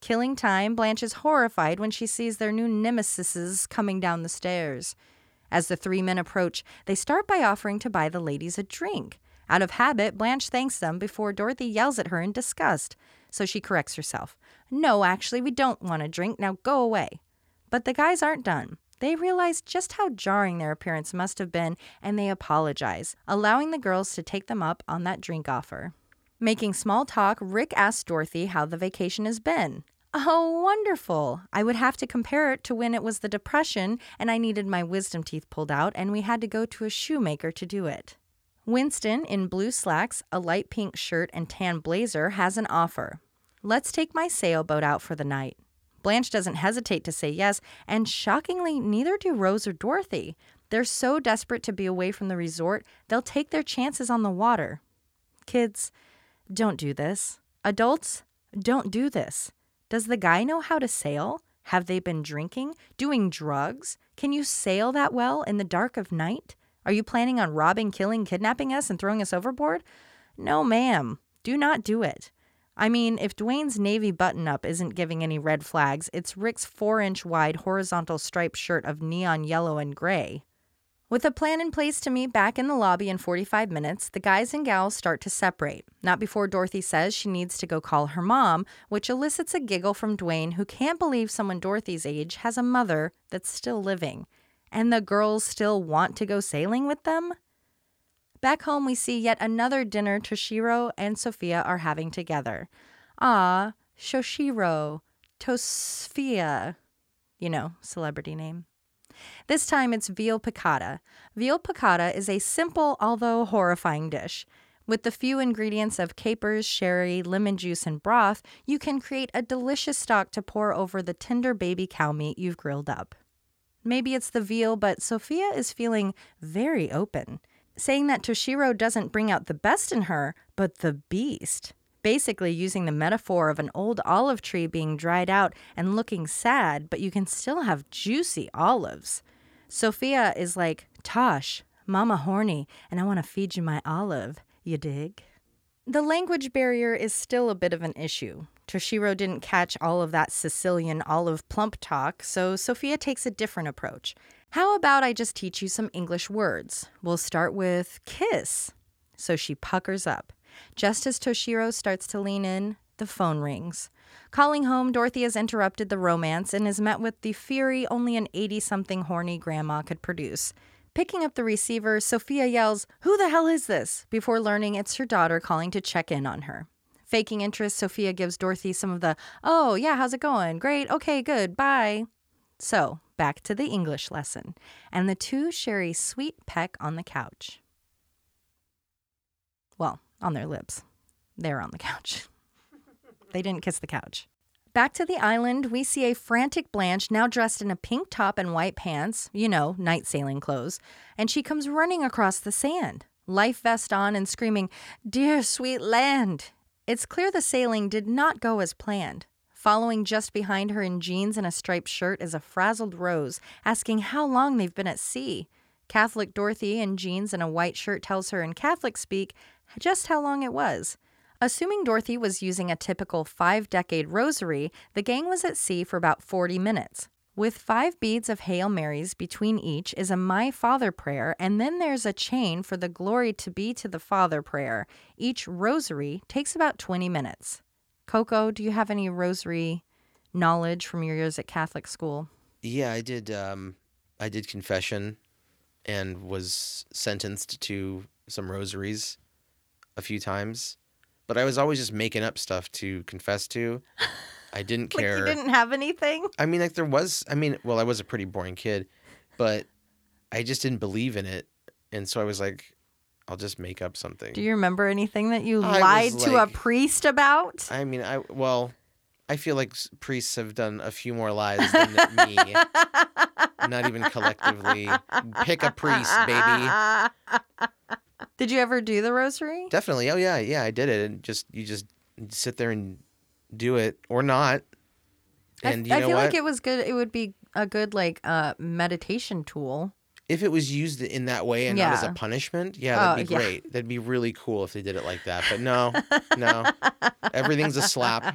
S1: Killing time, Blanche is horrified when she sees their new nemesises coming down the stairs. As the three men approach, they start by offering to buy the ladies a drink. Out of habit, Blanche thanks them before Dorothy yells at her in disgust. So she corrects herself. No, actually, we don't want a drink. Now go away. But the guys aren't done. They realize just how jarring their appearance must have been and they apologize, allowing the girls to take them up on that drink offer. Making small talk, Rick asks Dorothy how the vacation has been. Oh, wonderful. I would have to compare it to when it was the Depression and I needed my wisdom teeth pulled out and we had to go to a shoemaker to do it. Winston, in blue slacks, a light pink shirt, and tan blazer, has an offer. Let's take my sailboat out for the night. Blanche doesn't hesitate to say yes, and shockingly, neither do Rose or Dorothy. They're so desperate to be away from the resort, they'll take their chances on the water. Kids, don't do this. Adults, don't do this. Does the guy know how to sail? Have they been drinking? Doing drugs? Can you sail that well in the dark of night? Are you planning on robbing, killing, kidnapping us, and throwing us overboard? No, ma'am. Do not do it. I mean, if Dwayne's navy button up isn't giving any red flags, it's Rick's four inch wide horizontal striped shirt of neon yellow and gray. With a plan in place to meet back in the lobby in 45 minutes, the guys and gals start to separate. Not before Dorothy says she needs to go call her mom, which elicits a giggle from Dwayne, who can't believe someone Dorothy's age has a mother that's still living and the girls still want to go sailing with them? Back home, we see yet another dinner Toshiro and Sophia are having together. Ah, Shoshiro, Tosfia, you know, celebrity name. This time it's veal piccata. Veal piccata is a simple, although horrifying dish. With the few ingredients of capers, sherry, lemon juice, and broth, you can create a delicious stock to pour over the tender baby cow meat you've grilled up. Maybe it's the veal, but Sophia is feeling very open, saying that Toshiro doesn't bring out the best in her, but the beast. Basically, using the metaphor of an old olive tree being dried out and looking sad, but you can still have juicy olives. Sophia is like, Tosh, mama horny, and I want to feed you my olive. You dig? The language barrier is still a bit of an issue. Toshiro didn't catch all of that Sicilian olive plump talk, so Sophia takes a different approach. How about I just teach you some English words? We'll start with kiss. So she puckers up. Just as Toshiro starts to lean in, the phone rings. Calling home, Dorothy has interrupted the romance and is met with the fury only an 80 something horny grandma could produce. Picking up the receiver, Sophia yells, Who the hell is this? before learning it's her daughter calling to check in on her. Faking interest, Sophia gives Dorothy some of the, Oh, yeah, how's it going? Great, okay, good, bye. So, back to the English lesson, and the two share a sweet peck on the couch. Well, on their lips. They're on the couch. they didn't kiss the couch. Back to the island, we see a frantic Blanche now dressed in a pink top and white pants, you know, night sailing clothes, and she comes running across the sand, life vest on and screaming, Dear sweet land! It's clear the sailing did not go as planned. Following just behind her in jeans and a striped shirt is a frazzled Rose, asking how long they've been at sea. Catholic Dorothy in jeans and a white shirt tells her in Catholic speak just how long it was. Assuming Dorothy was using a typical five decade rosary, the gang was at sea for about 40 minutes. With five beads of Hail Marys between each is a My Father prayer, and then there's a chain for the Glory to be to the Father prayer. Each rosary takes about 20 minutes. Coco, do you have any rosary knowledge from your years at Catholic school?
S3: Yeah, I did. Um, I did confession, and was sentenced to some rosaries a few times, but I was always just making up stuff to confess to. I didn't
S1: Like
S3: care.
S1: you didn't have anything?
S3: I mean, like there was. I mean, well, I was a pretty boring kid, but I just didn't believe in it, and so I was like, I'll just make up something.
S1: Do you remember anything that you
S3: I
S1: lied to a priest about?
S3: I mean, I well, I feel like priests have done a few more lies than me. Not even collectively. Pick a priest, baby.
S1: Did you ever do the rosary?
S3: Definitely. Oh yeah, yeah, I did it. And just you just sit there and do it or not.
S1: I-
S3: And you
S1: I
S3: know
S1: feel
S3: what?
S1: like it was good. It would be a good like uh meditation tool.
S3: if it was used in that way and not as a punishment, yeah, that'd
S1: Oh,
S3: be
S1: yeah.
S3: great. That'd be really cool if they did it like that. But no, no, everything's a slap,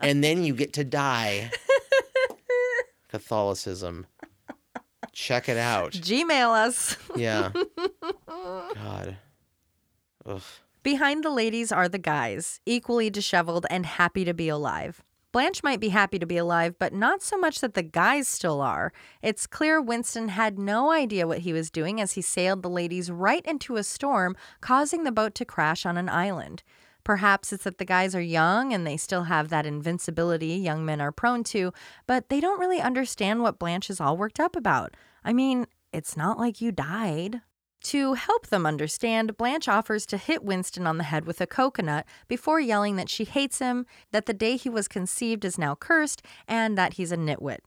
S3: and then you get to die. Catholicism. Check it out.
S1: Gmail us.
S3: Yeah. God. Ugh.
S1: Behind the ladies are the guys, equally disheveled and happy to be alive. Blanche might be happy to be alive, but not so much that the guys still are. It's clear Winston had no idea what he was doing as he sailed the ladies right into a storm, causing the boat to crash on an island. Perhaps it's that the guys are young and they still have that invincibility young men are prone to, but they don't really understand what Blanche is all worked up about. I mean, it's not like you died. To help them understand, Blanche offers to hit Winston on the head with a coconut before yelling that she hates him, that the day he was conceived is now cursed, and that he's a nitwit.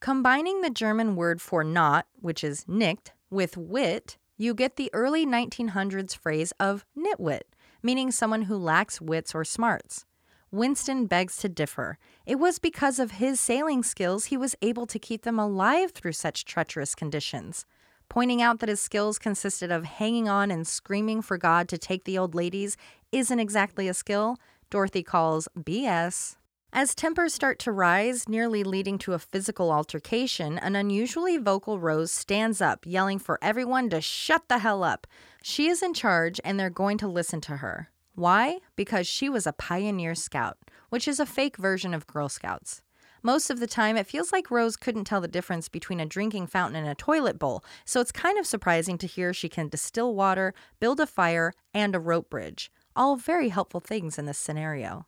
S1: Combining the German word for not, which is nicht, with wit, you get the early 1900s phrase of nitwit, meaning someone who lacks wits or smarts. Winston begs to differ. It was because of his sailing skills he was able to keep them alive through such treacherous conditions. Pointing out that his skills consisted of hanging on and screaming for God to take the old ladies isn't exactly a skill, Dorothy calls BS. As tempers start to rise, nearly leading to a physical altercation, an unusually vocal Rose stands up, yelling for everyone to shut the hell up. She is in charge, and they're going to listen to her. Why? Because she was a pioneer scout, which is a fake version of Girl Scouts. Most of the time, it feels like Rose couldn't tell the difference between a drinking fountain and a toilet bowl, so it's kind of surprising to hear she can distill water, build a fire, and a rope bridge. All very helpful things in this scenario.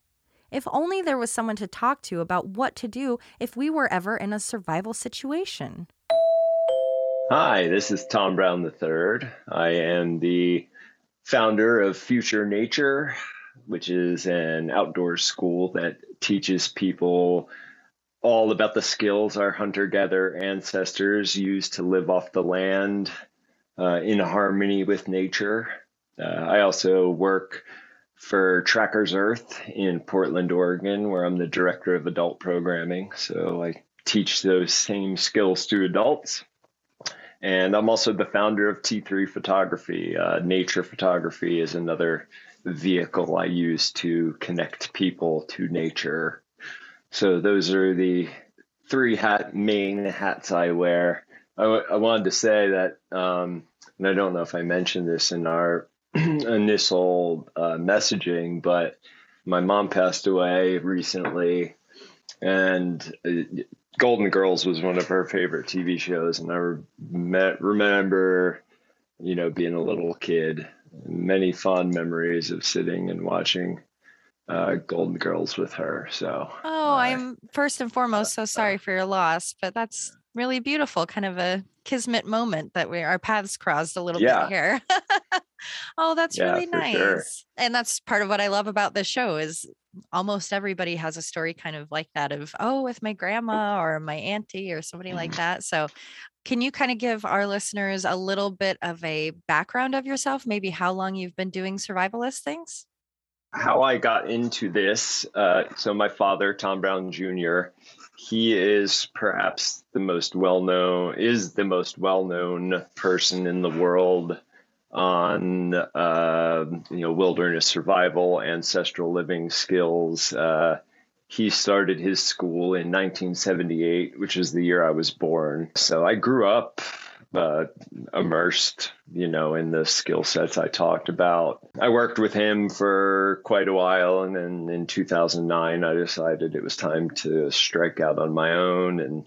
S1: If only there was someone to talk to about what to do if we were ever in a survival situation.
S11: Hi, this is Tom Brown III. I am the founder of Future Nature, which is an outdoor school that teaches people all about the skills our hunter gatherer ancestors used to live off the land uh, in harmony with nature. Uh, I also work for Trackers Earth in Portland, Oregon, where I'm the director of adult programming. So I teach those same skills to adults. And I'm also the founder of T3 Photography. Uh, nature photography is another vehicle I use to connect people to nature. So those are the three hat main hats I wear. I, w- I wanted to say that, um, and I don't know if I mentioned this in our initial uh, messaging, but my mom passed away recently, and uh, Golden Girls was one of her favorite TV shows, and I re- remember, you know, being a little kid, many fond memories of sitting and watching uh, Golden Girls with her. So
S1: Oh, I'm first and foremost so sorry for your loss, but that's really beautiful. Kind of a kismet moment that we our paths crossed a little
S11: Yeah.
S1: bit here. oh, that's
S11: Yeah,
S1: really nice.
S11: sure.
S1: And that's part of what I love about this show is almost everybody has a story kind of like that of oh with my grandma or my auntie or somebody
S11: Mm-hmm.
S1: like that. So can you kind of give our listeners a little bit of a background of yourself, maybe how long you've been doing survivalist things?
S11: how I got into this. Uh, so my father, Tom Brown Jr., he is perhaps the most well known is the most well known person in the world on uh, you know wilderness survival, ancestral living skills. Uh, he started his school in 1978, which is the year I was born. So I grew up uh, immersed, you know, in the skill sets I talked about. I worked with him for quite a while, and then in 2009, I decided it was time to strike out on my own. And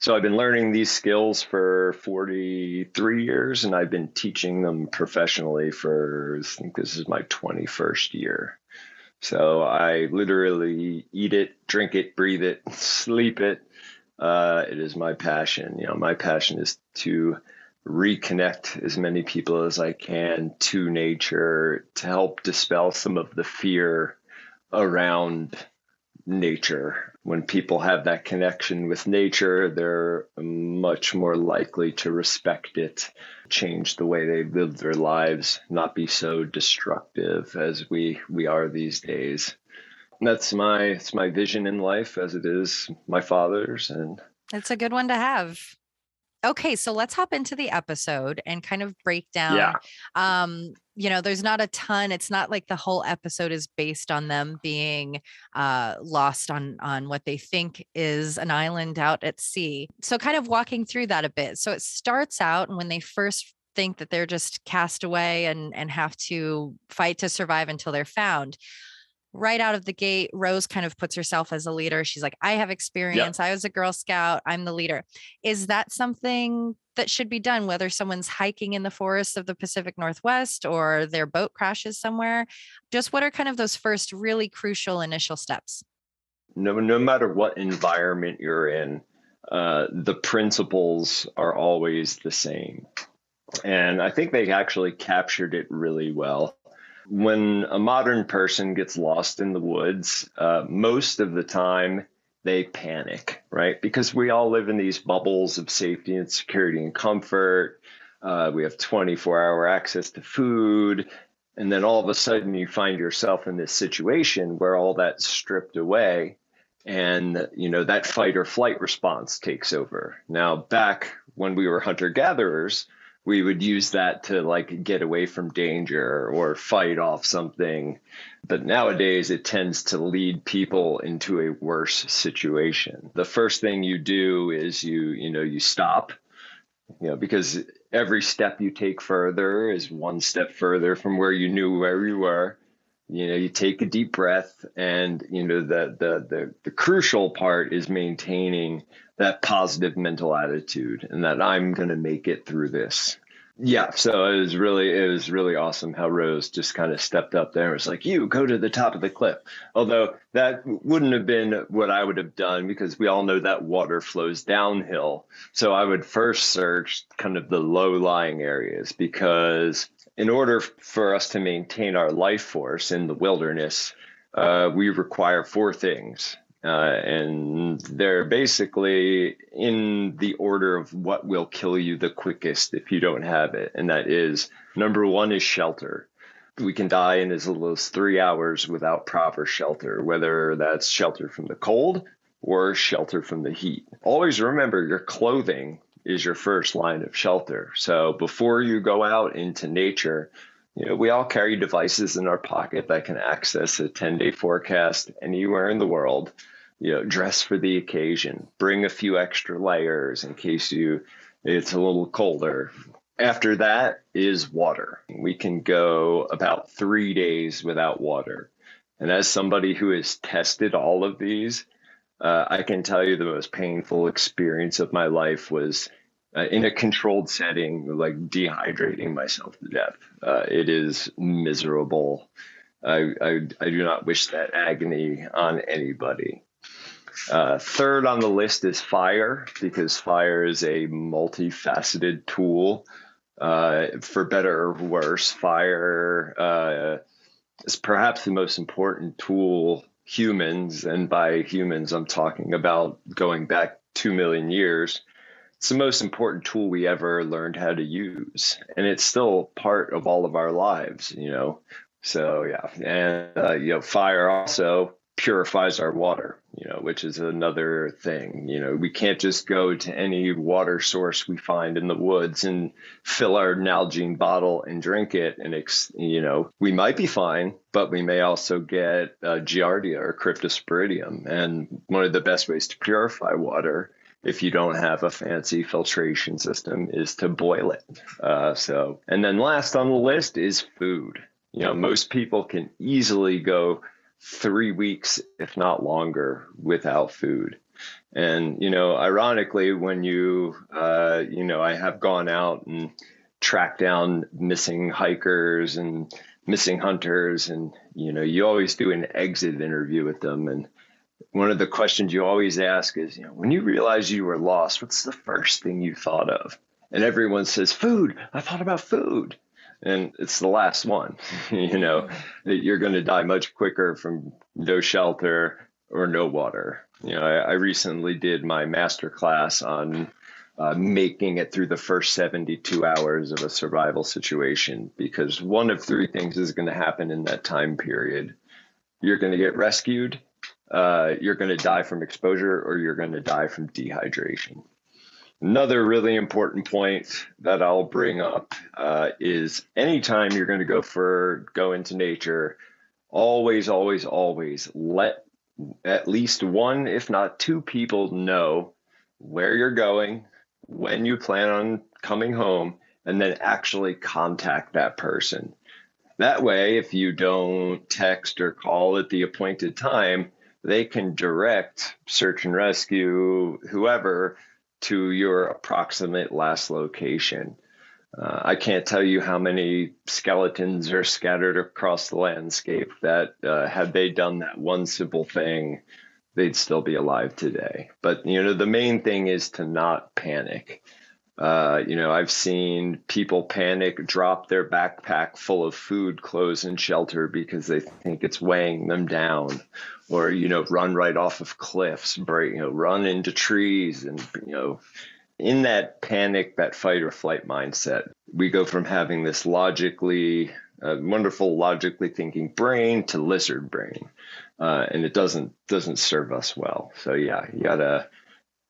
S11: so I've been learning these skills for 43 years, and I've been teaching them professionally for, I think this is my 21st year. So I literally eat it, drink it, breathe it, sleep it. Uh, it is my passion. You know, my passion is to reconnect as many people as I can to nature to help dispel some of the fear around nature. When people have that connection with nature, they're much more likely to respect it, change the way they live their lives, not be so destructive as we we are these days. that's my it's my vision in life as it is my father's and
S1: it's a good one to have. Okay, so let's hop into the episode and kind of break down.
S11: Yeah.
S1: Um, you know, there's not a ton. It's not like the whole episode is based on them being uh, lost on on what they think is an island out at sea. So, kind of walking through that a bit. So it starts out when they first think that they're just cast away and and have to fight to survive until they're found right out of the gate, Rose kind of puts herself as a leader. She's like, I have experience. I was a Girl Scout. I'm the leader. Is that something that should be done, whether someone's hiking in the forests of the Pacific Northwest or their boat crashes somewhere? Just what are kind of those first really crucial initial steps?
S11: No, no matter what environment you're in, uh, the principles are always the same. And I think they actually captured it really well when a modern person gets lost in the woods, uh, most of the time they panic, right? Because we all live in these bubbles of safety and security and comfort. Uh, we have 24 hour access to food. And then all of a sudden you find yourself in this situation where all that's stripped away and you know that fight or flight response takes over. Now back when we were hunter gatherers, we would use that to like get away from danger or fight off something. But nowadays it tends to lead people into a worse situation. The first thing you do is you, you know, you stop, you know, because every step you take further is one step further from where you knew where you were. You know, you take a deep breath and you know the the the, the crucial part is maintaining that positive mental attitude and that I'm going to make it through this. Yeah, so it was really it was really awesome how Rose just kind of stepped up there and was like, "You go to the top of the cliff." Although that wouldn't have been what I would have done because we all know that water flows downhill. So I would first search kind of the low-lying areas because in order for us to maintain our life force in the wilderness, uh, we require four things. Uh, and they're basically in the order of what will kill you the quickest if you don't have it. And that is number one is shelter. We can die in as little as three hours without proper shelter, whether that's shelter from the cold or shelter from the heat. Always remember your clothing is your first line of shelter. So before you go out into nature, you know, we all carry devices in our pocket that can access a 10 day forecast anywhere in the world. You know, dress for the occasion, bring a few extra layers in case you it's a little colder. After that is water. We can go about three days without water. And as somebody who has tested all of these, uh, I can tell you the most painful experience of my life was uh, in a controlled setting, like dehydrating myself to death. Uh, it is miserable. I, I, I, do not wish that agony on anybody. Uh, third on the list is fire, because fire is a multifaceted tool. Uh, for better or worse, fire uh, is perhaps the most important tool humans, and by humans, I'm talking about going back two million years, it's the most important tool we ever learned how to use and it's still part of all of our lives you know so yeah and uh, you know fire also purifies our water, you know, which is another thing. You know, we can't just go to any water source we find in the woods and fill our Nalgene bottle and drink it. And, ex- you know, we might be fine, but we may also get uh, Giardia or Cryptosporidium. And one of the best ways to purify water if you don't have a fancy filtration system is to boil it. Uh, so, and then last on the list is food. You know, most people can easily go three weeks, if not longer, without food. And, you know, ironically, when you, uh, you know, I have gone out and tracked down missing hikers and missing hunters, and, you know, you always do an exit interview with them. And one of the questions you always ask is, you know, when you realize you were lost, what's the first thing you thought of? And everyone says, food. I thought about food and it's the last one. you know, you're going to die much quicker from no shelter or no water. You know, I, I recently did my master class on uh, making it through the first 72 hours of a survival situation because one of three things is going to happen in that time period. You're going to get rescued, uh, you're going to die from exposure, or you're going to die from dehydration. Another really important point that I'll bring up uh, is anytime you're going to go for go into nature, always, always, always let at least one, if not two people know where you're going, when you plan on coming home, and then actually contact that person. That way, if you don't text or call at the appointed time, they can direct search and rescue, whoever, to your approximate last location. Uh, I can't tell you how many skeletons are scattered across the landscape that, uh, had they done that one simple thing, they'd still be alive today. But, you know, the main thing is to not panic. Uh, you know, I've seen people panic, drop their backpack full of food, clothes, and shelter because they think it's weighing them down, or you know, run right off of cliffs, break, you know, run into trees, and you know, in that panic, that fight or flight mindset, we go from having this logically, uh, wonderful, logically thinking brain to lizard brain, uh, and it doesn't doesn't serve us well. So yeah, you gotta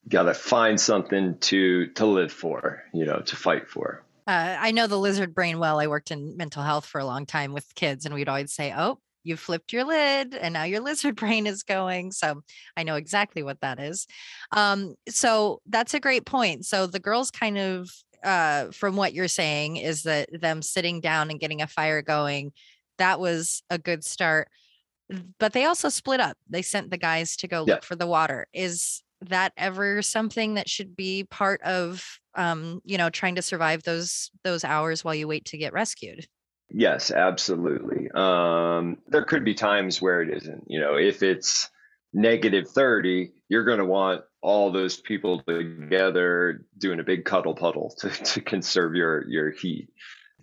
S11: got to find something to to live for, you know, to fight for.
S1: Uh, I know the lizard brain well. I worked in mental health for a long time with kids, and we'd always say, "Oh, you flipped your lid, and now your lizard brain is going." So I know exactly what that is. Um, so that's a great point. So the girls kind of, uh, from what you're saying, is that them sitting down and getting a fire going, that was a good start. But they also split up. They sent the guys to go yeah. look for the water. Is that ever something that should be part of um, you know trying to survive those those hours while you wait to get rescued
S11: yes absolutely. Um, there could be times where it isn't you know if it's negative 30 you're going to want all those people together doing a big cuddle puddle to, to conserve your your heat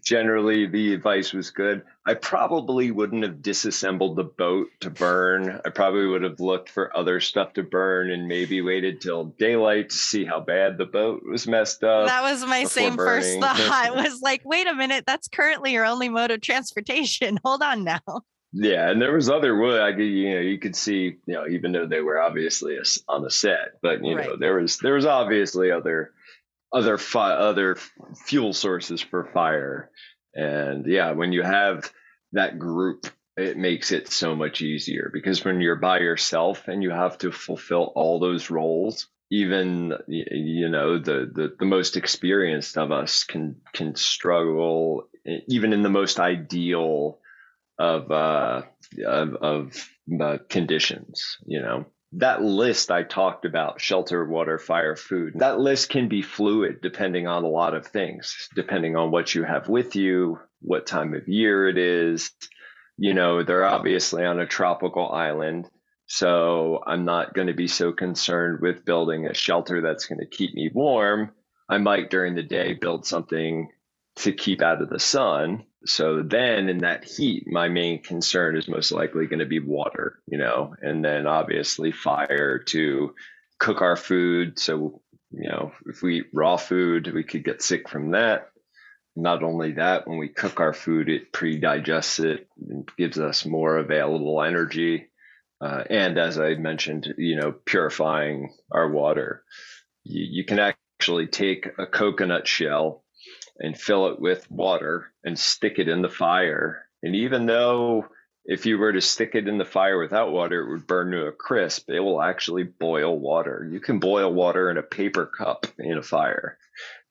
S11: generally the advice was good. I probably wouldn't have disassembled the boat to burn. I probably would have looked for other stuff to burn and maybe waited till daylight to see how bad the boat was messed up.
S1: That was my same burning. first thought. I was like, wait a minute, that's currently your only mode of transportation. Hold on now.
S11: Yeah, and there was other wood. I could, you know, you could see, you know, even though they were obviously on the set, but you right. know, there was there was obviously other other fi- other fuel sources for fire. And yeah, when you have that group, it makes it so much easier because when you're by yourself and you have to fulfill all those roles, even you know the, the the most experienced of us can can struggle even in the most ideal of uh of, of uh, conditions you know that list I talked about shelter, water, fire, food that list can be fluid depending on a lot of things, depending on what you have with you, what time of year it is. You know, they're obviously on a tropical island. So I'm not going to be so concerned with building a shelter that's going to keep me warm. I might during the day build something to keep out of the sun so then in that heat, my main concern is most likely going to be water, you know, and then obviously fire to cook our food. So, you know, if we eat raw food, we could get sick from that. Not only that, when we cook our food, it pre digests it and gives us more available energy. Uh, and as I mentioned, you know, purifying our water. You, you can actually take a coconut shell and fill it with water and stick it in the fire. And even though if you were to stick it in the fire without water, it would burn to a crisp. It will actually boil water. You can boil water in a paper cup in a fire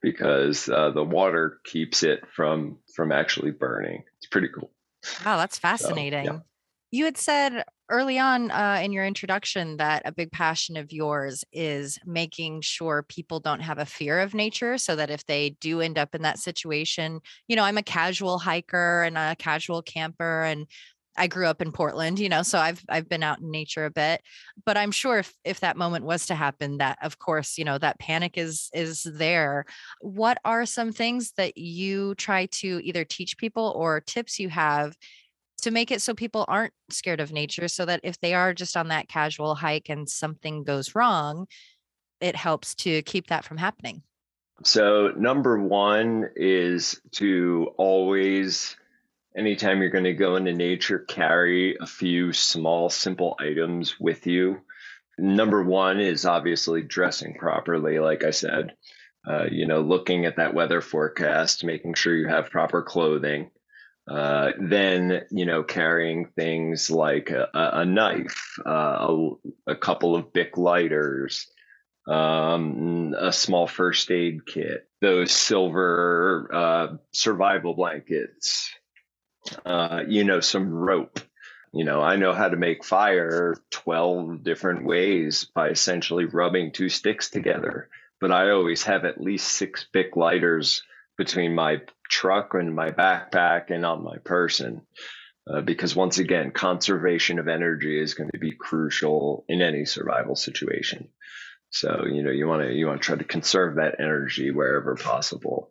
S11: because uh, the water keeps it from from actually burning. It's pretty cool.
S1: Wow, that's fascinating. So, yeah. You had said early on uh, in your introduction that a big passion of yours is making sure people don't have a fear of nature so that if they do end up in that situation, you know, I'm a casual hiker and a casual camper and I grew up in Portland, you know, so I've I've been out in nature a bit, but I'm sure if if that moment was to happen that of course, you know, that panic is is there. What are some things that you try to either teach people or tips you have to make it so people aren't scared of nature so that if they are just on that casual hike and something goes wrong, it helps to keep that from happening?
S11: So, number 1 is to always anytime you're going to go into nature, carry a few small, simple items with you. Number one is obviously dressing properly, like I said. Uh, you know, looking at that weather forecast, making sure you have proper clothing. Uh, then, you know, carrying things like a, a knife, uh, a, a, couple of Bic lighters, um, a small first aid kit, those silver uh, survival blankets, uh, you know, some rope. You know, I know how to make fire 12 different ways by essentially rubbing two sticks together, but I always have at least six Bic lighters between my truck and my backpack and on my person. Uh, because once again, conservation of energy is going to be crucial in any survival situation. So, you know, you want to, you want to try to conserve that energy wherever possible.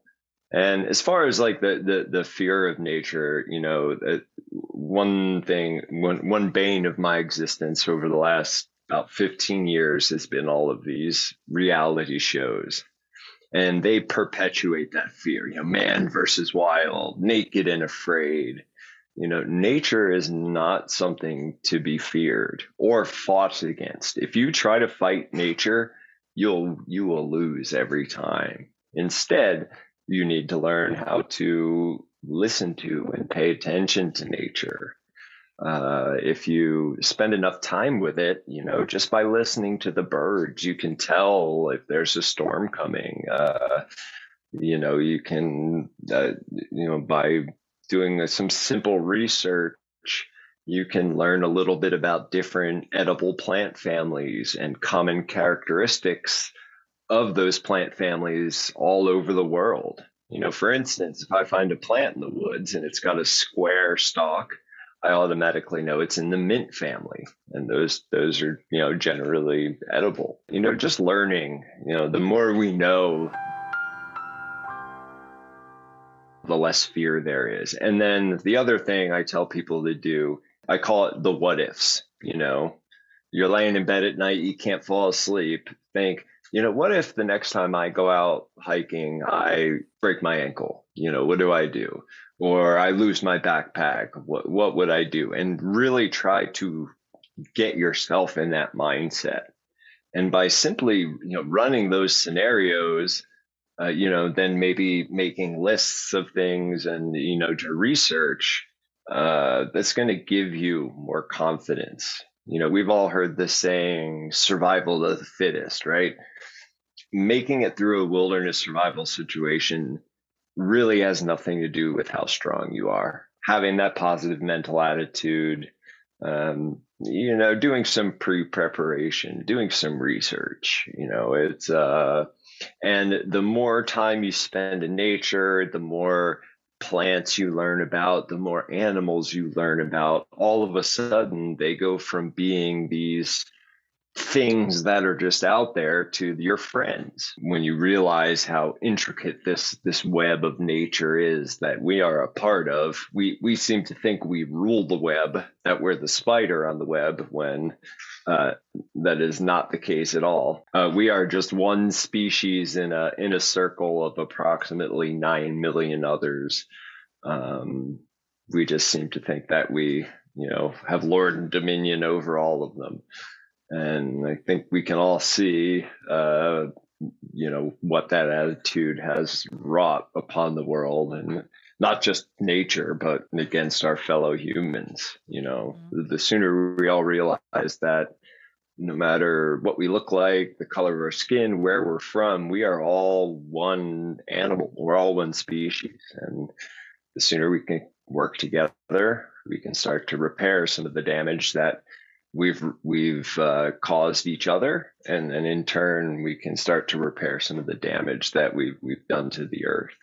S11: And as far as like the the, the fear of nature, you know, one thing, one one bane of my existence over the last about 15 years has been all of these reality shows. And they perpetuate that fear, you know, man versus wild, naked and afraid. You know, nature is not something to be feared or fought against. If you try to fight nature, you'll you will lose every time. Instead, you need to learn how to listen to and pay attention to nature. Uh, if you spend enough time with it, you know, just by listening to the birds, you can tell if there's a storm coming. Uh, you know, you can, uh, you know, by doing some simple research, you can learn a little bit about different edible plant families and common characteristics of those plant families all over the world. You know, for instance, if I find a plant in the woods and it's got a square stalk, I automatically know it's in the mint family, and those those are you know generally edible. You know, just learning. You know, the more we know, the less fear there is. And then the other thing I tell people to do, I call it the what ifs. You know, you're laying in bed at night, you can't fall asleep. Think, you know, what if the next time I go out hiking, I break my ankle? You know, what do I do? Or I lose my backpack. What what would I do? And really try to get yourself in that mindset. And by simply, you know, running those scenarios, uh, you know, then maybe making lists of things and you know to research, uh, that's going to give you more confidence. You know, we've all heard the saying "survival of the fittest," right? making it through a wilderness survival situation really has nothing to do with how strong you are. Having that positive mental attitude, um, you know, doing some pre preparation, doing some research, you know, it's, uh, and the more time you spend in nature, the more plants you learn about, the more animals you learn about, all of a sudden they go from being these things that are just out there to your friends. When you realize how intricate this this web of nature is that we are a part of we we seem to think we rule the web that we're the spider on the web when uh, that is not the case at all. Uh, we are just one species in a in a circle of approximately 9 million others. Um, we just seem to think that we you know, have lord and dominion over all of them. And I think we can all see, uh, you know, what that attitude has wrought upon the world and not just nature, but against our fellow humans. You know, mm-hmm. the sooner we all realize that no matter what we look like, the color of our skin, where we're from, we are all one animal. We're all one species. And the sooner we can work together, we can start to repair some of the damage that we've we've uh, caused each other, and, and in turn, we can start to repair some of the damage that we've we've done to the earth.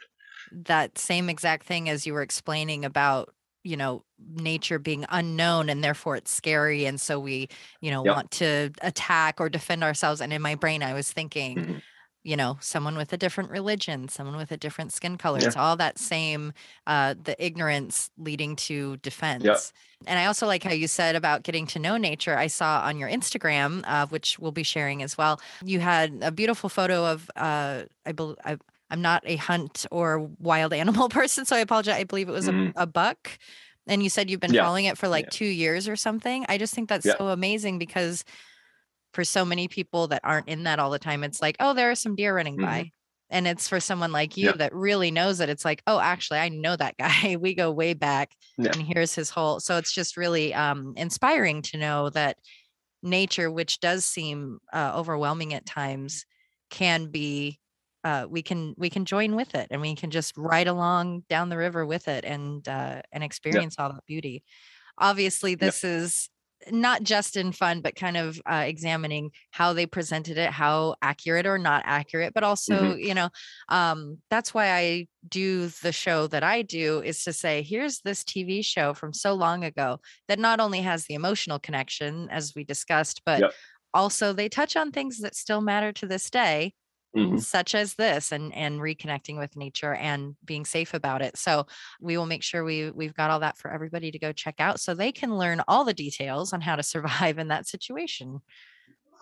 S1: That same exact thing as you were explaining about you know nature being unknown and therefore it's scary and so we you know yep. want to attack or defend ourselves and in my brain i was thinking mm-hmm. You know someone with a different religion someone with a different skin color yeah. it's all that same uh the ignorance leading to defense yep. and i also like how you said about getting to know nature i saw on your instagram uh, which we'll be sharing as well you had a beautiful photo of uh i believe I'm not a hunt or wild animal person, so I apologize. I believe it was mm-hmm. a, a, buck. And you said you've been yeah. following it for like yeah. two years or something. I just think that's yeah. so amazing because for so many people that aren't in that all the time, it's like, oh, there are some deer running mm-hmm. by. And it's for someone like you that really knows it. It's like, oh, actually, I know that guy. we go way back, and here's his whole. So it's just really um, inspiring to know that nature, which does seem uh, overwhelming at times, can be uh, we can we can join with it and we can just ride along down the river with it and uh, and experience yep. all that beauty. Obviously, this yep. is not just in fun, but kind of uh, examining how they presented it, how accurate or not accurate, but also, mm-hmm. you know, um, that's why I do the show that I do is to say, here's this TV show from so long ago that not only has the emotional connection, as we discussed, but yep. also they touch on things that still matter to this day mm-hmm. such as this and and reconnecting with nature and being safe about it. So we will make sure we we've got all that for everybody to go check out so they can learn all the details on how to survive in that situation.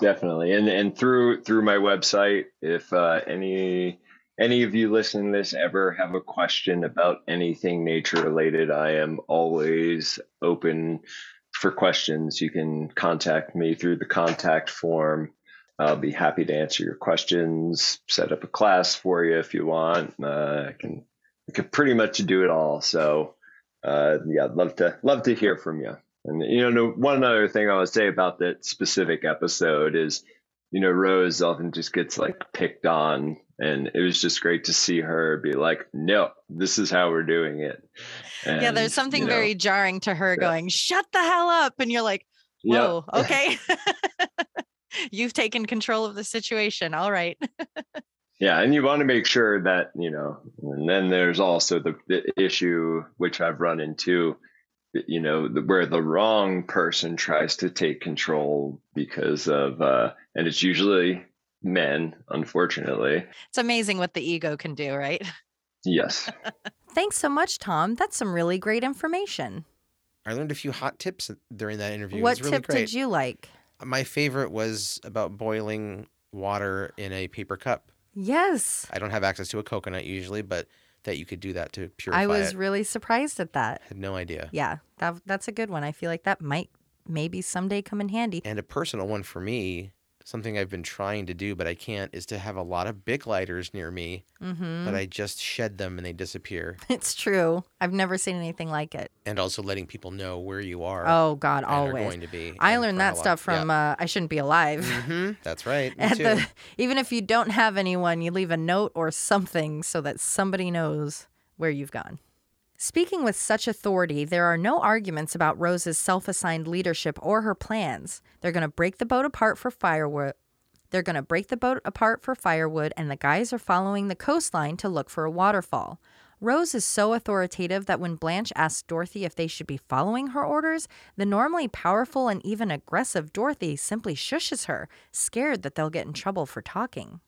S11: Definitely and and through through my website if uh, any any of you listening to this ever have a question about anything nature related i am always open for questions. You can contact me through the contact form I'll be happy to answer your questions, set up a class for you if you want. Uh, I can I can pretty much do it all. So uh, yeah, I'd love to love to hear from you. And you know, one other thing I would say about that specific episode is, you know, Rose often just gets like picked on, and it was just great to see her be like, "No, this is how we're doing it."
S1: And, yeah, there's something you know, very jarring to her yeah. going, "Shut the hell up," and you're like, "Whoa, yep. okay." You've taken control of the situation. All right.
S11: yeah, and you want to make sure that you know. And then there's also the, the issue which I've run into, you know, the, where the wrong person tries to take control because of, uh, and it's usually men, unfortunately.
S1: It's amazing what the ego can do, right?
S11: Yes.
S1: Thanks so much, Tom. That's some really great information.
S3: I learned a few hot tips during that interview.
S1: What
S3: really
S1: tip
S3: great.
S1: did you like?
S3: My favorite was about boiling water in a paper cup.
S1: Yes.
S3: I don't have access to a coconut usually, but that you could do that to purify
S1: I was
S3: it.
S1: really surprised at that.
S3: Had no idea.
S1: Yeah, that that's a good one. I feel like that might maybe someday come in handy.
S3: And a personal one for me something I've been trying to do, but I can't, is to have a lot of Bic lighters near me, mm-hmm. but I just shed them and they disappear.
S1: It's true. I've never seen anything like it.
S3: And also letting people know where you are.
S1: Oh God, always. going to be. I learned that stuff from yeah. uh, I shouldn't be alive.
S3: Mm-hmm. That's right. The,
S1: even if you don't have anyone, you leave a note or something so that somebody knows where you've gone. Speaking with such authority, there are no arguments about Rose's self assigned leadership or her plans. They're going to break the boat apart for firewood. They're going to break the boat apart for firewood, and the guys are following the coastline to look for a waterfall. Rose is so authoritative that when Blanche asks Dorothy if they should be following her orders, the normally powerful and even aggressive Dorothy simply shushes her, scared that they'll get in trouble for talking.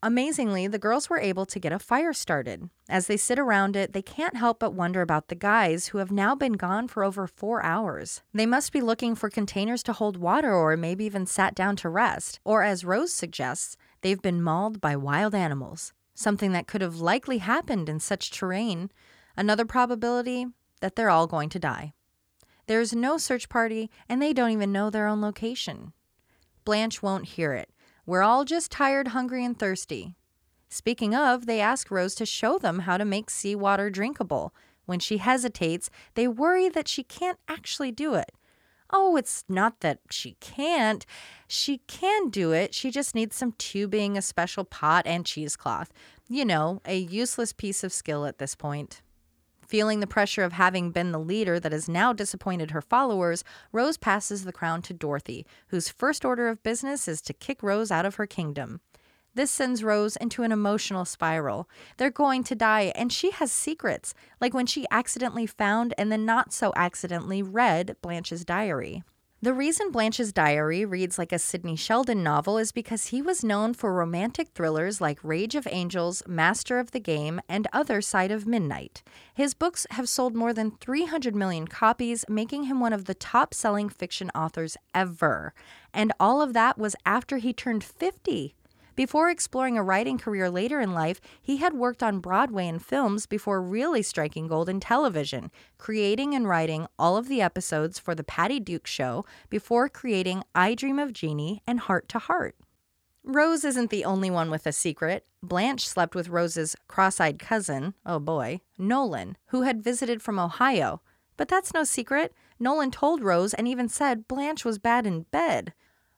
S1: Amazingly, the girls were able to get a fire started. As they sit around it, they can't help but wonder about the guys who have now been gone for over four hours. They must be looking for containers to hold water or maybe even sat down to rest. Or, as Rose suggests, they've been mauled by wild animals, something that could have likely happened in such terrain. Another probability that they're all going to die. There's no search party, and they don't even know their own location. Blanche won't hear it. We're all just tired, hungry, and thirsty. Speaking of, they ask Rose to show them how to make seawater drinkable. When she hesitates, they worry that she can't actually do it. Oh, it's not that she can't. She can do it. She just needs some tubing, a special pot, and cheesecloth. You know, a useless piece of skill at this point. Feeling the pressure of having been the leader that has now disappointed her followers, Rose passes the crown to Dorothy, whose first order of business is to kick Rose out of her kingdom. This sends Rose into an emotional spiral. They're going to die, and she has secrets, like when she accidentally found and then not so accidentally read Blanche's diary. The reason Blanche's Diary reads like a Sidney Sheldon novel is because he was known for romantic thrillers like Rage of Angels, Master of the Game, and Other Side of Midnight. His books have sold more than 300 million copies, making him one of the top selling fiction authors ever. And all of that was after he turned 50. Before exploring a writing career later in life, he had worked on Broadway and films before really striking gold in television, creating and writing all of the episodes for The Patty Duke Show before creating I Dream of Jeannie and Hart to Hart. Rose isn't the only one with a secret. Blanche slept with Rose's cross eyed cousin, oh boy, Nolan, who had visited from Ohio. But that's no secret. Nolan told Rose and even said Blanche was bad in bed.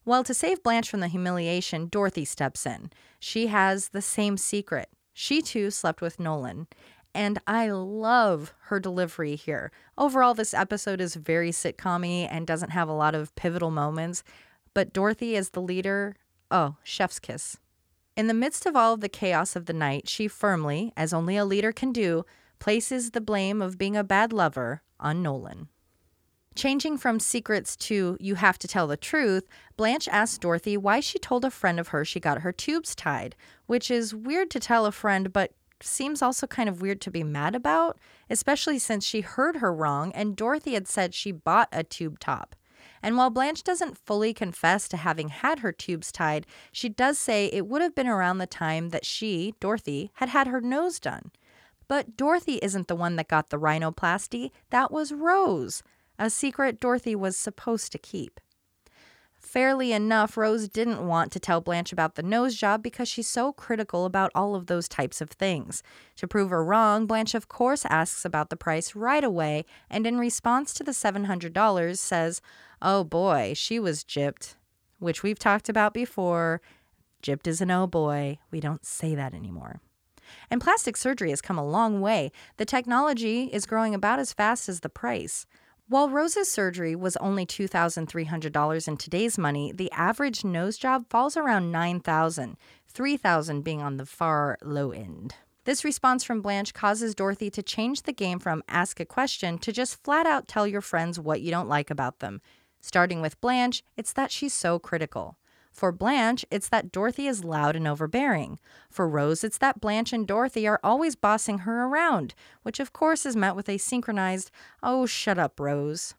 S1: Well, to save Blanche from the humiliation, Dorothy steps in. She has the same secret. She too slept with Nolan. And I love her delivery here. Overall, this episode is very sitcom and doesn't have a lot of pivotal moments. But Dorothy as the leader, oh, chef's kiss. In the midst of all of the chaos of the night, she firmly, as only a leader can do, places the blame of being a bad lover on Nolan. Changing from secrets to you have to tell the truth, Blanche asks Dorothy why she told a friend of hers she got her tubes tied, which is weird to tell a friend, but seems also kind of weird to be mad about, especially since she heard her wrong and Dorothy had said she bought a tube top. And while Blanche doesn't fully confess to having had her tubes tied, she does say it would have been around the time that she, Dorothy, had had her nose done. But Dorothy isn't the one that got the rhinoplasty, that was Rose a secret Dorothy was supposed to keep. Fairly enough, Rose didn't want to tell Blanche about the nose job because she's so critical about all of those types of things. To prove her wrong, Blanche, of course, asks about the price right away and, in response to the $700, says, Oh boy, she was gypped, which we've talked about before. Gypped is an oh boy. We don't say that anymore. And plastic surgery has come a long way. The technology is growing about as fast as the price. While Rose's surgery was only $2,300 in today's money, the average nose job falls around $9,000, $3,000 being on the far low end. This response from Blanche causes Dorothy to change the game from ask a question to just flat out tell your friends what you don't like about them. Starting with Blanche, it's that she's so critical. For Blanche, it's that Dorothy is loud and overbearing. For Rose, it's that Blanche and Dorothy are always bossing her around, which of course is met with a synchronized, oh, shut up, Rose.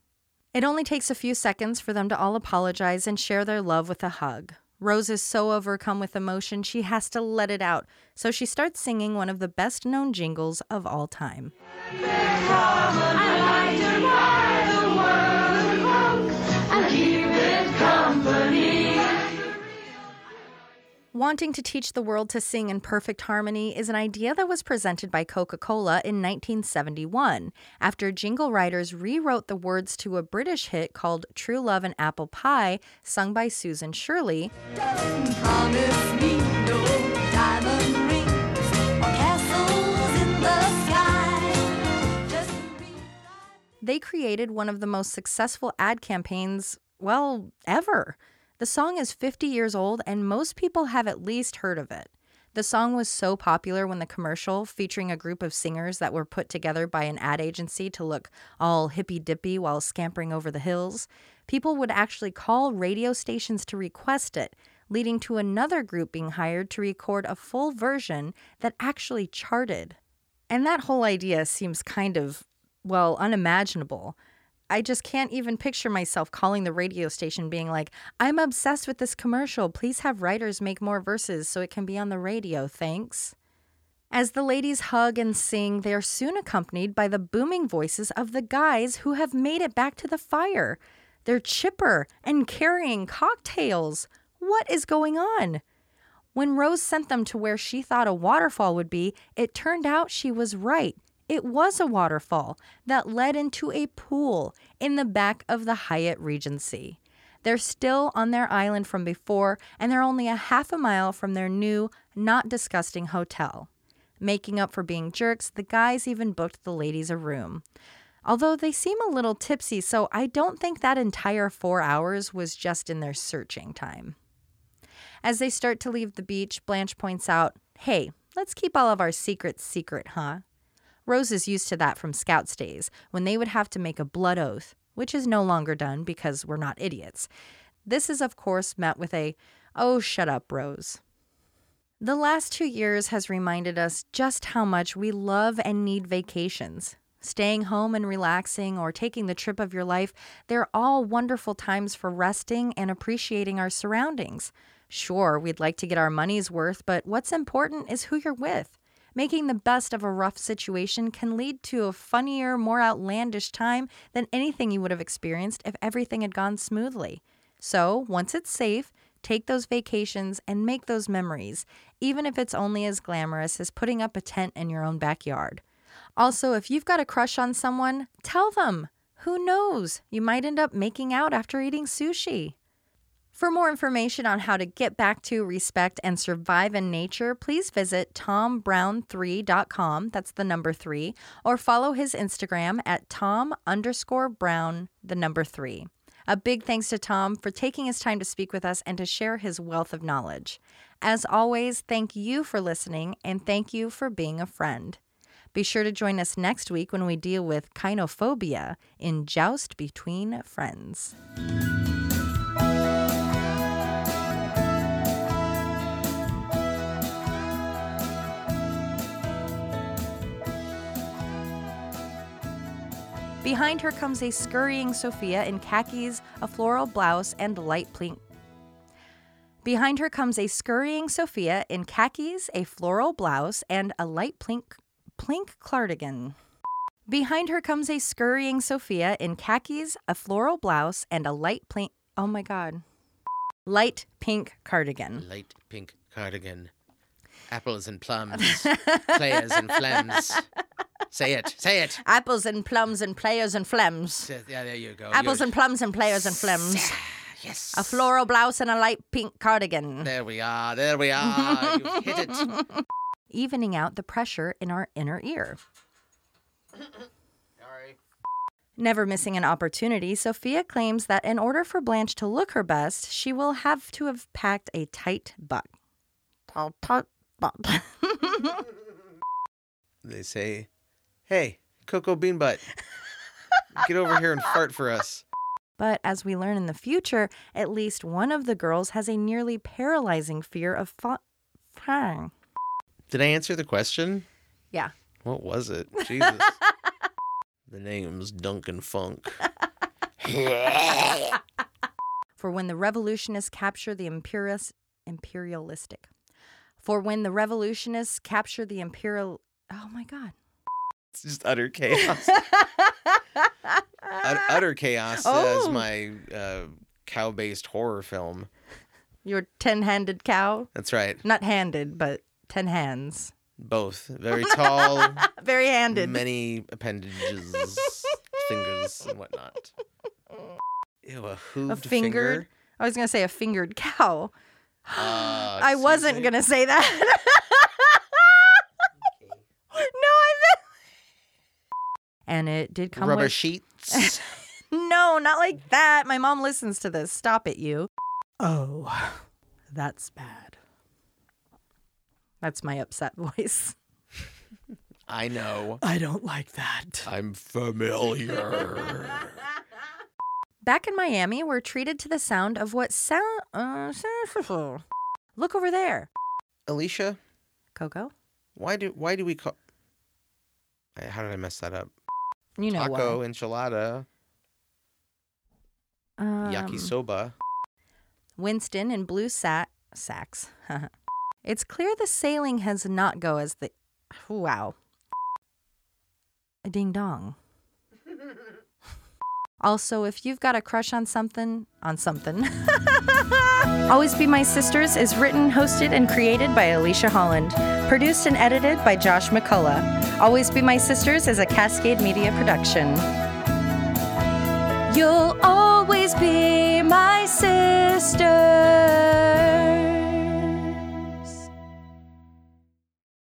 S1: It only takes a few seconds for them to all apologize and share their love with a hug. Rose is so overcome with emotion, she has to let it out, so she starts singing one of the best known jingles of all time. Wanting to teach the world to sing in perfect harmony is an idea that was presented by Coca Cola in 1971 after jingle writers rewrote the words to a British hit called True Love and Apple Pie, sung by Susan Shirley. They created one of the most successful ad campaigns, well, ever. The song is 50 years old, and most people have at least heard of it. The song was so popular when the commercial, featuring a group of singers that were put together by an ad agency to look all hippy dippy while scampering over the hills, people would actually call radio stations to request it, leading to another group being hired to record a full version that actually charted. And that whole idea seems kind of, well, unimaginable. I just can't even picture myself calling the radio station being like, I'm obsessed with this commercial. Please have writers make more verses so it can be on the radio. Thanks. As the ladies hug and sing, they are soon accompanied by the booming voices of the guys who have made it back to the fire. They're chipper and carrying cocktails. What is going on? When Rose sent them to where she thought a waterfall would be, it turned out she was right. It was a waterfall that led into a pool in the back of the Hyatt Regency. They're still on their island from before, and they're only a half a mile from their new, not disgusting hotel. Making up for being jerks, the guys even booked the ladies a room. Although they seem a little tipsy, so I don't think that entire four hours was just in their searching time. As they start to leave the beach, Blanche points out, Hey, let's keep all of our secrets secret, huh? Rose is used to that from Scouts days, when they would have to make a blood oath, which is no longer done because we're not idiots. This is, of course, met with a, Oh, shut up, Rose. The last two years has reminded us just how much we love and need vacations. Staying home and relaxing or taking the trip of your life, they're all wonderful times for resting and appreciating our surroundings. Sure, we'd like to get our money's worth, but what's important is who you're with. Making the best of a rough situation can lead to a funnier, more outlandish time than anything you would have experienced if everything had gone smoothly. So, once it's safe, take those vacations and make those memories, even if it's only as glamorous as putting up a tent in your own backyard. Also, if you've got a crush on someone, tell them. Who knows? You might end up making out after eating sushi. For more information on how to get back to, respect, and survive in nature, please visit tombrown3.com, that's the number three, or follow his Instagram at tom underscore brown, the number three. A big thanks to Tom for taking his time to speak with us and to share his wealth of knowledge. As always, thank you for listening and thank you for being a friend. Be sure to join us next week when we deal with kynophobia in Joust Between Friends. Behind her comes a scurrying Sophia in khakis, a floral blouse, and light pink. Behind her comes a scurrying Sophia in khakis, a floral blouse, and a light plink, plink cardigan. Behind her comes a scurrying Sophia in khakis, a floral blouse, and a light plink. Oh my god. Light pink cardigan.
S3: Light pink cardigan. Apples and plums. players and phlegms. Say it. Say it.
S1: Apples and plums and players and phlegms.
S3: Yeah, there you go.
S1: Apples
S3: You're-
S1: and plums and players and phlegms.
S3: Yes.
S1: A floral blouse and a light pink cardigan.
S3: There we are. There we are. You've hit it.
S1: Evening out the pressure in our inner ear.
S3: Sorry.
S1: Never missing an opportunity, Sophia claims that in order for Blanche to look her best, she will have to have packed a tight butt. Tight butt.
S3: They say, "Hey, Cocoa Bean Butt, get over here and fart for us."
S1: But as we learn in the future, at least one of the girls has a nearly paralyzing fear of fa- farting.
S3: Did I answer the question?
S1: Yeah.
S3: What was it? Jesus. the name's Duncan Funk.
S1: For when the revolutionists capture the imperialist, imperialistic. For when the revolutionists capture the imperial. Oh my God.
S3: It's just utter chaos. Ut- utter chaos as
S1: Oh.
S3: my uh, cow-based horror film.
S1: Your 10 handed cow?
S3: That's right.
S1: Not handed, but 10 hands.
S3: Both very tall,
S1: Very handed.
S3: many appendages, fingers, and whatnot. Ew, a hooved
S1: a fingered.
S3: finger.
S1: I was going to say a fingered cow.
S3: Uh,
S1: I wasn't
S3: me?
S1: going to say that. no, I meant. And it did come
S3: Rubber
S1: with.
S3: sheets.
S1: No, not like that. My mom listens to this. Stop it, you. Oh, that's bad. That's my upset voice.
S3: I know.
S1: I don't like that.
S3: I'm familiar.
S1: Back in Miami, we're treated to the sound of what sound. Uh, look over there,
S3: Alicia,
S1: Coco.
S3: why do why do we call? How did I mess that up?
S1: You know
S3: Taco,
S1: why.
S3: enchilada,
S1: Um,
S3: yakisoba.
S1: Winston in blue sack sacks. it's clear the sailing has not go as the Wow. A ding dong. Also, if you've got a crush on something, on something. Always Be My Sisters is written, hosted, and created by Alicia Holland. Produced and edited by Josh McCullough. Always Be My Sisters is a Cascade Media production. You'll always be my sister.